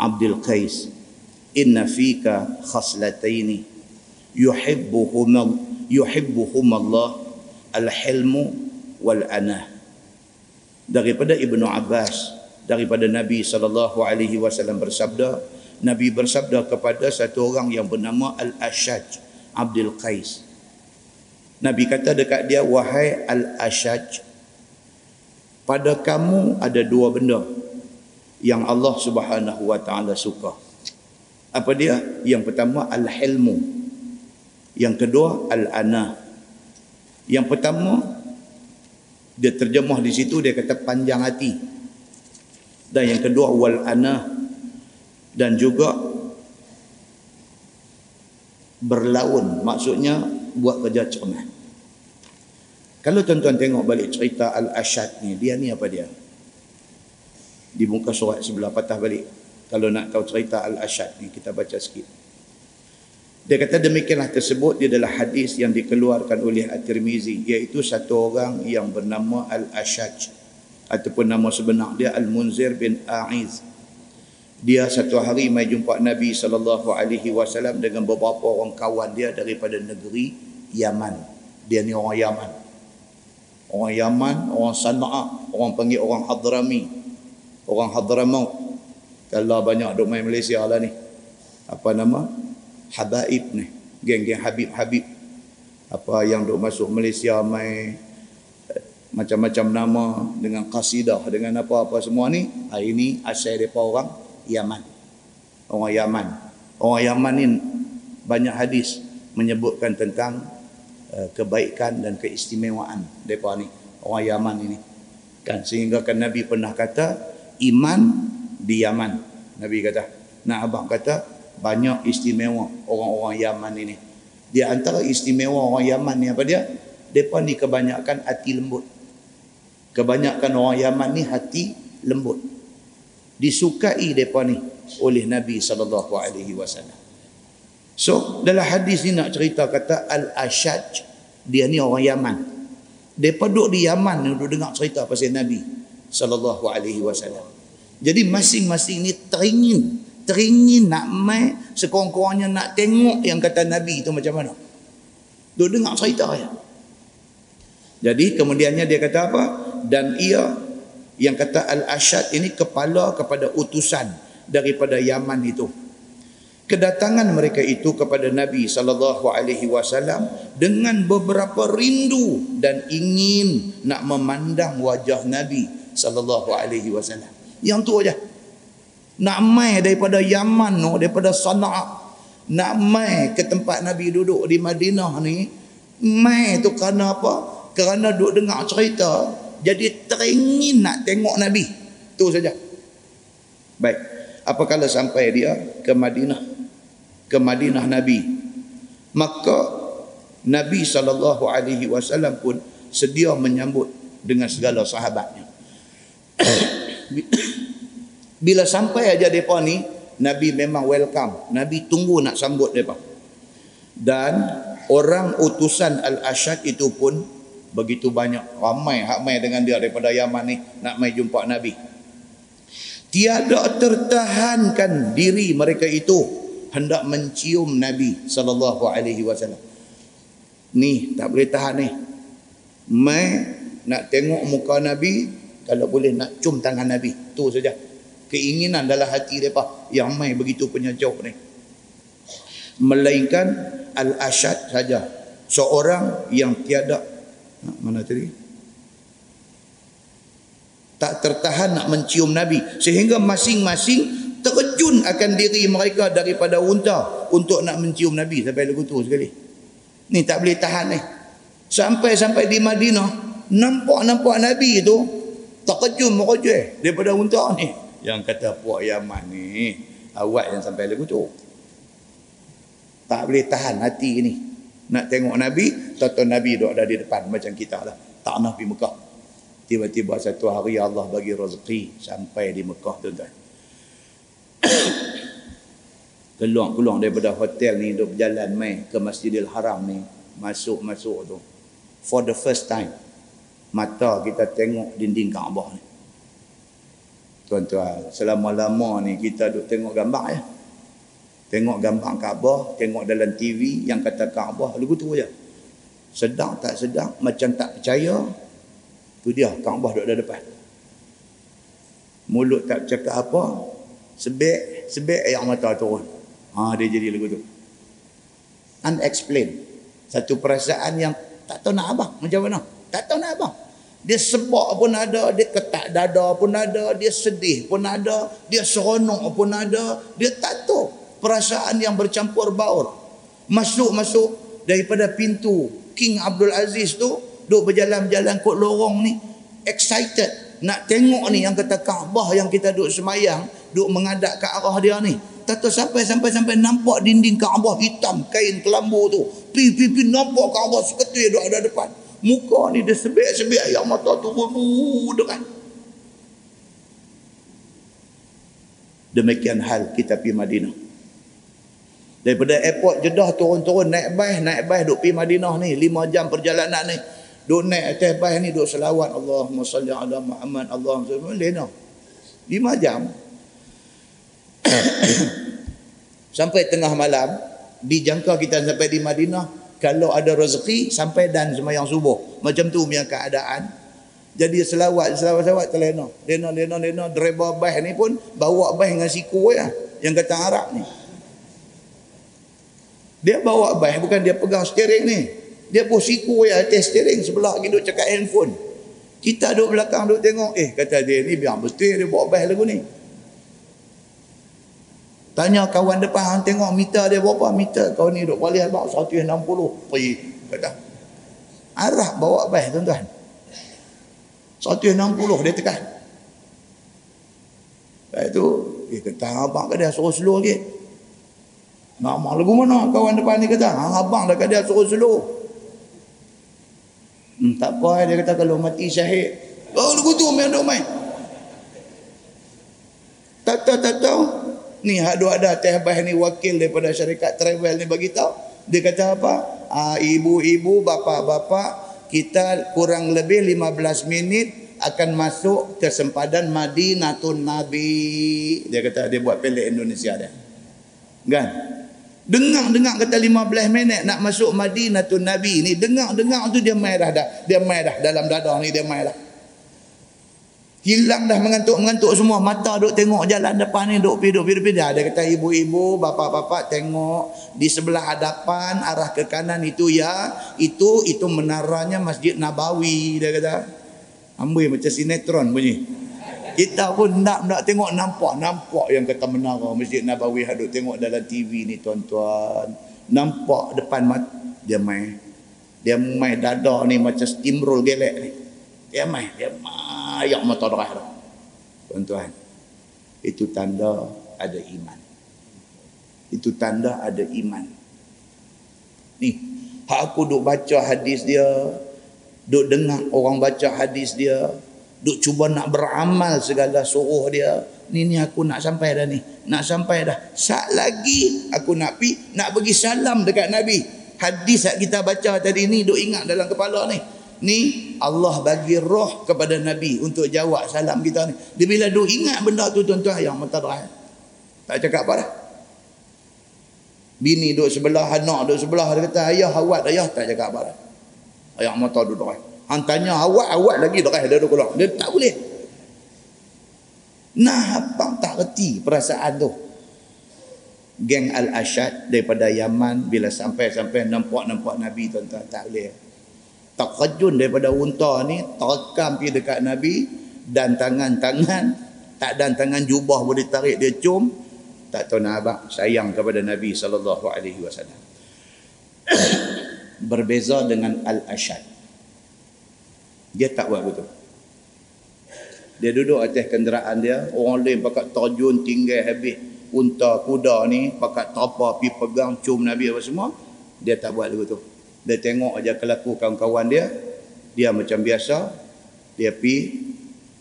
abdul qais inna fika khaslataini yuhibbuhum yuhibbuhum Allah al-hilmu wal anah daripada Ibnu Abbas daripada Nabi sallallahu alaihi wasallam bersabda Nabi bersabda kepada satu orang yang bernama Al-Ashaj Abdul Qais Nabi kata dekat dia wahai al-ashaj pada kamu ada dua benda yang Allah Subhanahu wa taala suka. Apa dia? Yang pertama al-hilmu. Yang kedua al-ana. Yang pertama dia terjemah di situ dia kata panjang hati. Dan yang kedua wal ana dan juga berlaun maksudnya buat kerja cermat. Kalau tuan-tuan tengok balik cerita Al-Ashad ni, dia ni apa dia? Di muka surat sebelah patah balik. Kalau nak tahu cerita Al-Ashad ni, kita baca sikit. Dia kata demikianlah tersebut dia adalah hadis yang dikeluarkan oleh At-Tirmizi iaitu satu orang yang bernama Al-Ashaj ataupun nama sebenar dia Al-Munzir bin A'iz. Dia satu hari mai jumpa Nabi wasallam dengan beberapa orang kawan dia daripada negeri Yaman. Dia ni orang Yaman. Orang Yaman, orang Sana'a, orang panggil orang Hadrami. Orang Hadramaut. Kalau banyak duk main Malaysia lah ni. Apa nama? Habaib ni. Geng-geng Habib-Habib. Apa yang duk masuk Malaysia main macam-macam nama dengan kasidah dengan apa-apa semua ni. Hari ni asal mereka orang Yaman. Orang Yaman. Orang Yaman ni banyak hadis menyebutkan tentang uh, kebaikan dan keistimewaan mereka ni. Orang Yaman ini. Kan sehingga kan Nabi pernah kata iman di Yaman. Nabi kata. Nak abang kata banyak istimewa orang-orang Yaman ini. Di antara istimewa orang Yaman ni apa dia? Mereka ni kebanyakan hati lembut. Kebanyakan orang Yaman ni hati lembut. Disukai mereka ni oleh Nabi SAW. So dalam hadis ni nak cerita kata Al-Ashaj. Dia ni orang Yaman. Dia duduk di Yaman ni duduk dengar cerita pasal Nabi SAW. Jadi masing-masing ni teringin teringin nak mai sekurang-kurangnya nak tengok yang kata Nabi itu macam mana. Duk dengar cerita ya. Jadi kemudiannya dia kata apa? Dan ia yang kata Al-Ashad ini kepala kepada utusan daripada Yaman itu. Kedatangan mereka itu kepada Nabi sallallahu alaihi wasallam dengan beberapa rindu dan ingin nak memandang wajah Nabi sallallahu alaihi wasallam. Yang tu aja. Nak mai daripada Yaman no, daripada Sana'a nak mai ke tempat Nabi duduk di Madinah ni mai tu kerana apa? Kerana duduk dengar cerita jadi teringin nak tengok Nabi. Tu saja. Baik apakala sampai dia ke Madinah ke Madinah Nabi maka Nabi SAW pun sedia menyambut dengan segala sahabatnya bila sampai aja depa ni, Nabi memang welcome. Nabi tunggu nak sambut depa. Dan orang utusan Al-Asyad itu pun begitu banyak ramai hak mai dengan dia daripada Yaman ni nak mai jumpa Nabi. Tiada tertahankan diri mereka itu hendak mencium Nabi sallallahu alaihi wasallam. Ni tak boleh tahan ni. Mai nak tengok muka Nabi kalau boleh nak cium tangan Nabi. Tu saja keinginan dalam hati mereka yang mai begitu punya jauh ni melainkan al-ashad saja seorang yang tiada mana tadi tak tertahan nak mencium Nabi sehingga masing-masing terjun akan diri mereka daripada unta untuk nak mencium Nabi sampai lagu tu sekali. Ni tak boleh tahan ni. Sampai-sampai di Madinah nampak-nampak Nabi tu terkejut merojeh daripada unta ni. Yang kata puak Yaman ni awak yang sampai lagu tu. Tak boleh tahan hati ni. Nak tengok Nabi tonton Nabi duduk ada di depan macam kita lah. Tak nak pergi Mekah. Tiba-tiba satu hari Allah bagi rezeki sampai di Mekah tuan-tuan keluar-keluar daripada hotel ni duduk berjalan mai ke Masjidil Haram ni masuk-masuk tu. For the first time mata kita tengok dinding Kaabah ni. Tuan-tuan selama-lama ni kita duk tengok gambar ya. Tengok gambar Kaabah tengok dalam TV yang kata Kaabah lagu tu aja sedang tak sedang macam tak percaya tu dia Kaabah duk ada depan. Mulut tak cakap apa sebek sebek air mata turun ha dia jadi lagu tu unexplained satu perasaan yang Tak tahu nak abang macam mana. Tak tahu nak abang. Dia sebab pun ada, dia ketak dada pun ada, dia sedih pun ada, dia seronok pun ada. Dia tak tahu perasaan yang bercampur baur. Masuk-masuk daripada pintu King Abdul Aziz tu, duk berjalan-jalan kot lorong ni, excited. Nak tengok ni yang kata Kaabah yang kita duk semayang, duk mengadap ke arah dia ni. Tak tahu sampai sampai sampai nampak dinding Kaabah hitam kain kelambu tu. Pi pi pi nampak Kaabah seketul duk ada depan. Muka ni dia sebik-sebik air mata tu dengan. Demikian hal kita pergi Madinah. Daripada airport Jeddah turun-turun naik bas, naik bas duk pergi Madinah ni. Lima jam perjalanan ni. Duk naik atas bas ni duk selawat. Allahumma salli ala Muhammad. Allahumma salli Muhammad. Lima jam. sampai tengah malam. Dijangka kita sampai di Madinah kalau ada rezeki sampai dan semayang subuh. Macam tu punya keadaan. Jadi selawat selawat selawat terlena lena lena lena driver bas ni pun bawa bas dengan siku ya yang kata Arab ni. Dia bawa bas bukan dia pegang steering ni. Dia pun siku ya atas steering sebelah lagi duk cakap handphone. Kita duduk belakang duduk tengok eh kata dia ni biar betul dia bawa bas lagu ni Tanya kawan depan hang tengok meter dia berapa? Meter kau ni duk balik abang 160. Pergi kata. Arah bawa bas tuan-tuan. 160 dia tekan. Lepas tu, eh kata abang kat dia suruh slow sikit. Nama lagu mana kawan depan ni kata? Hang abang dah kat dia suruh slow. Hmm, tak apa dia kata kalau mati syahid. Oh lagu tu main duk main. Tak tahu tak tahu ni hak dua ada teh bah ni wakil daripada syarikat travel ni bagi tahu. Dia kata apa? Ah, ibu-ibu bapa-bapa kita kurang lebih 15 minit akan masuk ke sempadan Madinatun Nabi. Dia kata dia buat pelik Indonesia dia. Kan? Dengar-dengar kata 15 minit nak masuk Madinatun Nabi ni dengar-dengar tu dia mai dah. Dia mai dah dalam dada ni dia mai dah Hilang dah mengantuk-mengantuk semua. Mata duk tengok jalan depan ni. Duk pergi, duk pergi, duk Dia kata ibu-ibu, bapak-bapak tengok. Di sebelah hadapan, arah ke kanan itu ya. Itu itu menaranya Masjid Nabawi. Dia kata. Ambil macam sinetron bunyi. Kita pun nak nak tengok nampak. Nampak yang kata menara Masjid Nabawi. Duk tengok dalam TV ni tuan-tuan. Nampak depan mata. Dia main. Dia main dada ni macam steamroll gelek ni. Dia main. Dia main ayak mata darah dah. Tuan-tuan, itu tanda ada iman. Itu tanda ada iman. Ni, hak aku duk baca hadis dia, duk dengar orang baca hadis dia, duk cuba nak beramal segala suruh dia. Ni ni aku nak sampai dah ni. Nak sampai dah. Sat lagi aku nak pi nak bagi salam dekat Nabi. Hadis yang kita baca tadi ni duk ingat dalam kepala ni ni Allah bagi roh kepada Nabi untuk jawab salam kita ni. Dia bila duk ingat benda tu tuan-tuan yang mentadrak. Tak cakap apa dah. Bini duduk sebelah, anak duduk sebelah. Dia kata, ayah awak ayah tak cakap apa dah. Ayah mata duduk dah. Han tanya awak, awak lagi dah. Dia duduk keluar. Dia tak boleh. Nah, abang tak reti perasaan tu. Geng Al-Ashad daripada Yaman bila sampai-sampai nampak-nampak Nabi tuan-tuan tak boleh tak kejun daripada unta ni terekam pergi dekat Nabi dan tangan-tangan tak dan tangan jubah boleh tarik dia cium tak tahu nak abang sayang kepada Nabi sallallahu alaihi wasallam. Berbeza dengan al-ashad. Dia tak buat begitu dia duduk atas kenderaan dia orang lain pakai terjun tinggal habis unta kuda ni pakai tapa pi pegang cium Nabi apa semua dia tak buat begitu dia tengok aja kelaku kawan-kawan dia dia macam biasa dia pi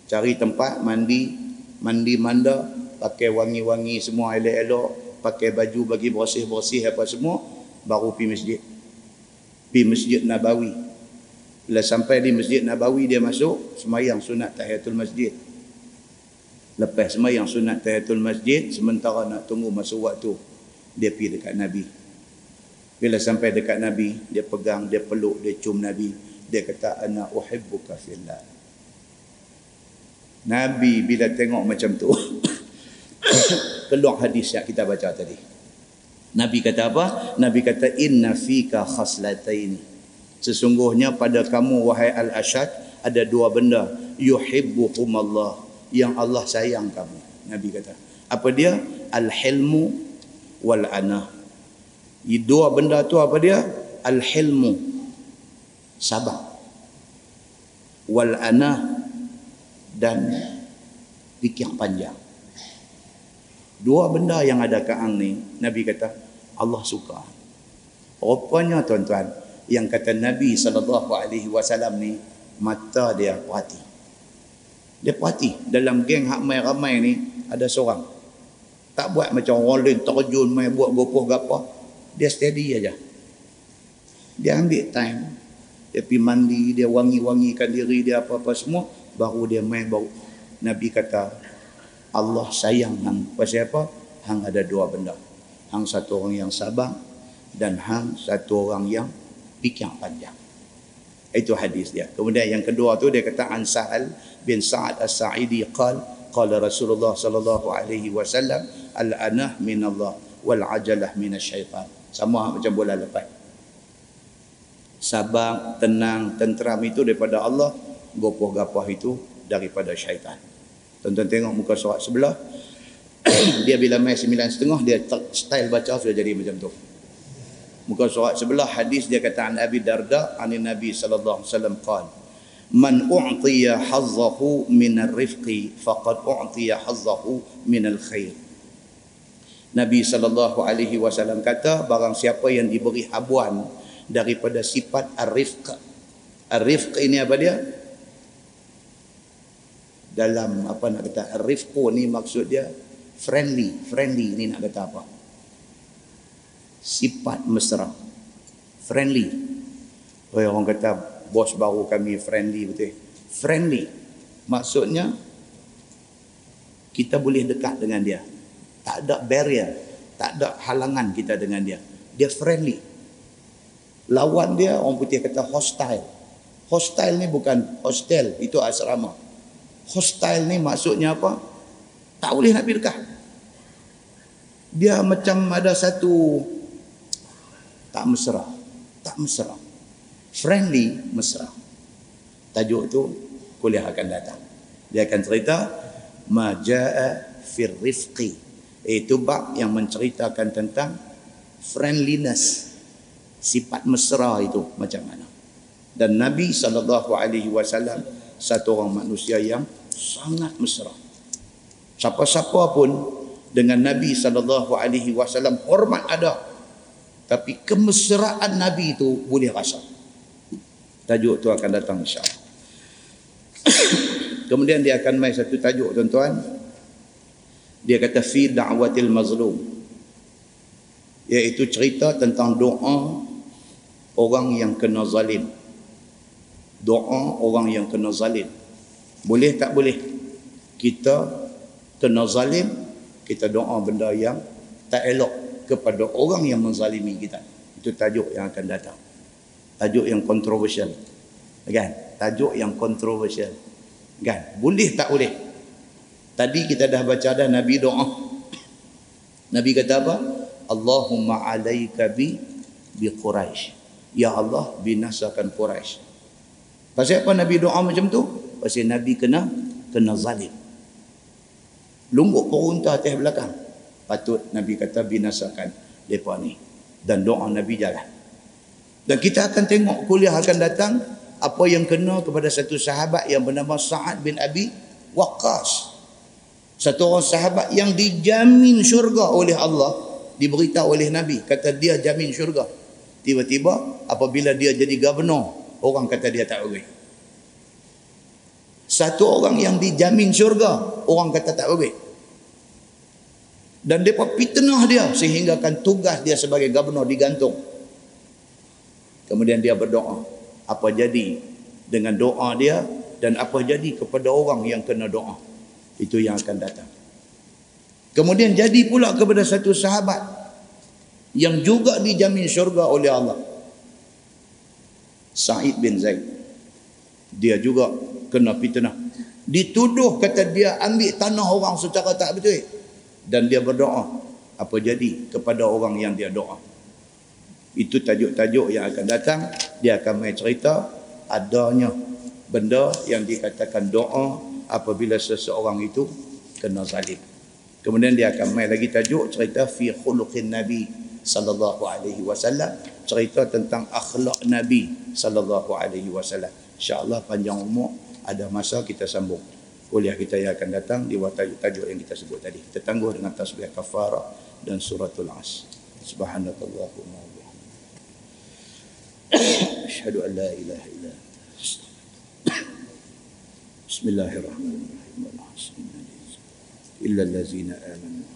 cari tempat mandi mandi manda pakai wangi-wangi semua elok-elok pakai baju bagi bersih-bersih apa semua baru pi masjid. Pi masjid Nabawi. Bila sampai di masjid Nabawi dia masuk semayang sunat tahiyatul masjid. Lepas semayang sunat tahiyatul masjid sementara nak tunggu masa waktu dia pergi dekat Nabi bila sampai dekat Nabi, dia pegang, dia peluk, dia cium Nabi. Dia kata, Ana uhibbuka fillah. Nabi bila tengok macam tu, keluar hadis yang kita baca tadi. Nabi kata apa? Nabi kata, Inna fika khaslataini. sesungguhnya pada kamu wahai al-ashad ada dua benda yuhibbuhumallah yang Allah sayang kamu nabi kata apa dia al-hilmu wal anah dua benda tu apa dia? Al-hilmu. Sabar wal anah dan fikir panjang. Dua benda yang ada kaang ni nabi kata Allah suka. Rupanya tuan-tuan yang kata nabi wasallam ni mata dia perhati dia perhati dalam geng hak mai ramai ni ada seorang. Tak buat macam orang lain terjun mai buat gopoh gapa dia steady aja. Dia ambil time. Dia pergi mandi dia wangi-wangikan diri dia apa-apa semua baru dia main baru. Nabi kata Allah sayang hang. Pasal apa? Hang ada dua benda. Hang satu orang yang sabar dan hang satu orang yang fikir panjang. Itu hadis dia. Kemudian yang kedua tu dia kata an Sa'al bin Sa'ad As-Sa'idi qal qala Rasulullah sallallahu alaihi wasallam al-anah min Allah wal ajalah min syaitan. Sama macam bola lepas. Sabar, tenang, tenteram itu daripada Allah, gopoh gapah itu daripada syaitan. Tonton tengok muka surat sebelah. dia bila main sembilan setengah, dia style baca sudah jadi macam tu muka surat sebelah hadis dia kata an Abi Darda an Nabi sallallahu alaihi wasallam qal man u'tiya hazzahu min ar-rifqi faqad u'tiya hazzahu min al-khair Nabi sallallahu alaihi wasallam kata barang siapa yang diberi habuan daripada sifat ar-rifq. Ar-rifq ini apa dia? Dalam apa nak kata ar-rifq ni maksud dia friendly friendly ni nak kata apa? Sifat mesra. Friendly. Oh, orang kata bos baru kami friendly betul. Friendly. Maksudnya kita boleh dekat dengan dia tak ada barrier. Tak ada halangan kita dengan dia. Dia friendly. Lawan dia orang putih kata hostile. Hostile ni bukan hostel itu asrama. Hostile ni maksudnya apa? Tak boleh nak pergi dekat. Dia macam ada satu tak mesra. Tak mesra. Friendly mesra. Tajuk tu kuliah akan datang. Dia akan cerita majaa fir rifqi itu bab yang menceritakan tentang friendliness sifat mesra itu macam mana dan Nabi saw satu orang manusia yang sangat mesra siapa-siapa pun dengan Nabi saw hormat ada tapi kemesraan Nabi itu boleh rasa. Tajuk tu akan datang insyaAllah. Kemudian dia akan main satu tajuk tuan-tuan. Dia kata fi da'watil mazlum. Iaitu cerita tentang doa orang yang kena zalim. Doa orang yang kena zalim. Boleh tak boleh? Kita kena zalim, kita doa benda yang tak elok kepada orang yang menzalimi kita. Itu tajuk yang akan datang. Tajuk yang kontroversial. Kan? Tajuk yang kontroversial. Kan? Boleh tak boleh? Tadi kita dah baca dah Nabi doa. Nabi kata apa? Allahumma alaika bi bi Quraisy. Ya Allah binasakan Quraisy. Pasal apa Nabi doa macam tu? Pasal Nabi kena kena zalim. Lumbuk peruntah atas belakang patut Nabi kata binasakan mereka ni dan doa Nabi jalan dan kita akan tengok kuliah akan datang apa yang kena kepada satu sahabat yang bernama Sa'ad bin Abi Waqqas satu orang sahabat yang dijamin syurga oleh Allah diberitahu oleh Nabi kata dia jamin syurga. Tiba-tiba apabila dia jadi governor orang kata dia tak boleh satu orang yang dijamin syurga orang kata tak boleh dan mereka fitnah dia sehingga kan tugas dia sebagai gubernur digantung. Kemudian dia berdoa apa jadi dengan doa dia dan apa jadi kepada orang yang kena doa itu yang akan datang. Kemudian jadi pula kepada satu sahabat yang juga dijamin syurga oleh Allah. Sa'id bin Zaid. Dia juga kena fitnah. Dituduh kata dia ambil tanah orang secara tak betul. Dan dia berdoa apa jadi kepada orang yang dia doa. Itu tajuk-tajuk yang akan datang. Dia akan main cerita adanya benda yang dikatakan doa apabila seseorang itu kena zalim. Kemudian dia akan main lagi tajuk cerita fi khuluqin nabi sallallahu alaihi wasallam, cerita tentang akhlak nabi sallallahu alaihi wasallam. Insya-Allah panjang umur ada masa kita sambung kuliah kita yang akan datang di tajuk yang kita sebut tadi. Kita tangguh dengan tasbih kafarah dan suratul as. Subhanakallahumma wa Asyhadu an la ilaha illa Bismillahirrahmanirrahim. Illa allazina amanu.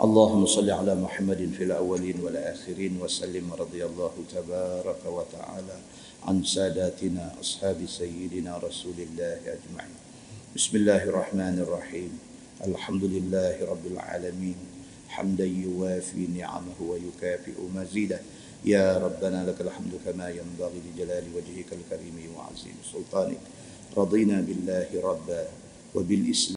اللهم صل على محمد في الأولين والآخرين وسلم رضي الله تبارك وتعالى عن ساداتنا أصحاب سيدنا رسول الله أجمعين. بسم الله الرحمن الرحيم. الحمد لله رب العالمين. حمدا يوافي نعمه ويكافئ مزيده. يا ربنا لك الحمد كما ينبغي لجلال وجهك الكريم وعظيم سلطانك. رضينا بالله ربا وبالإسلام.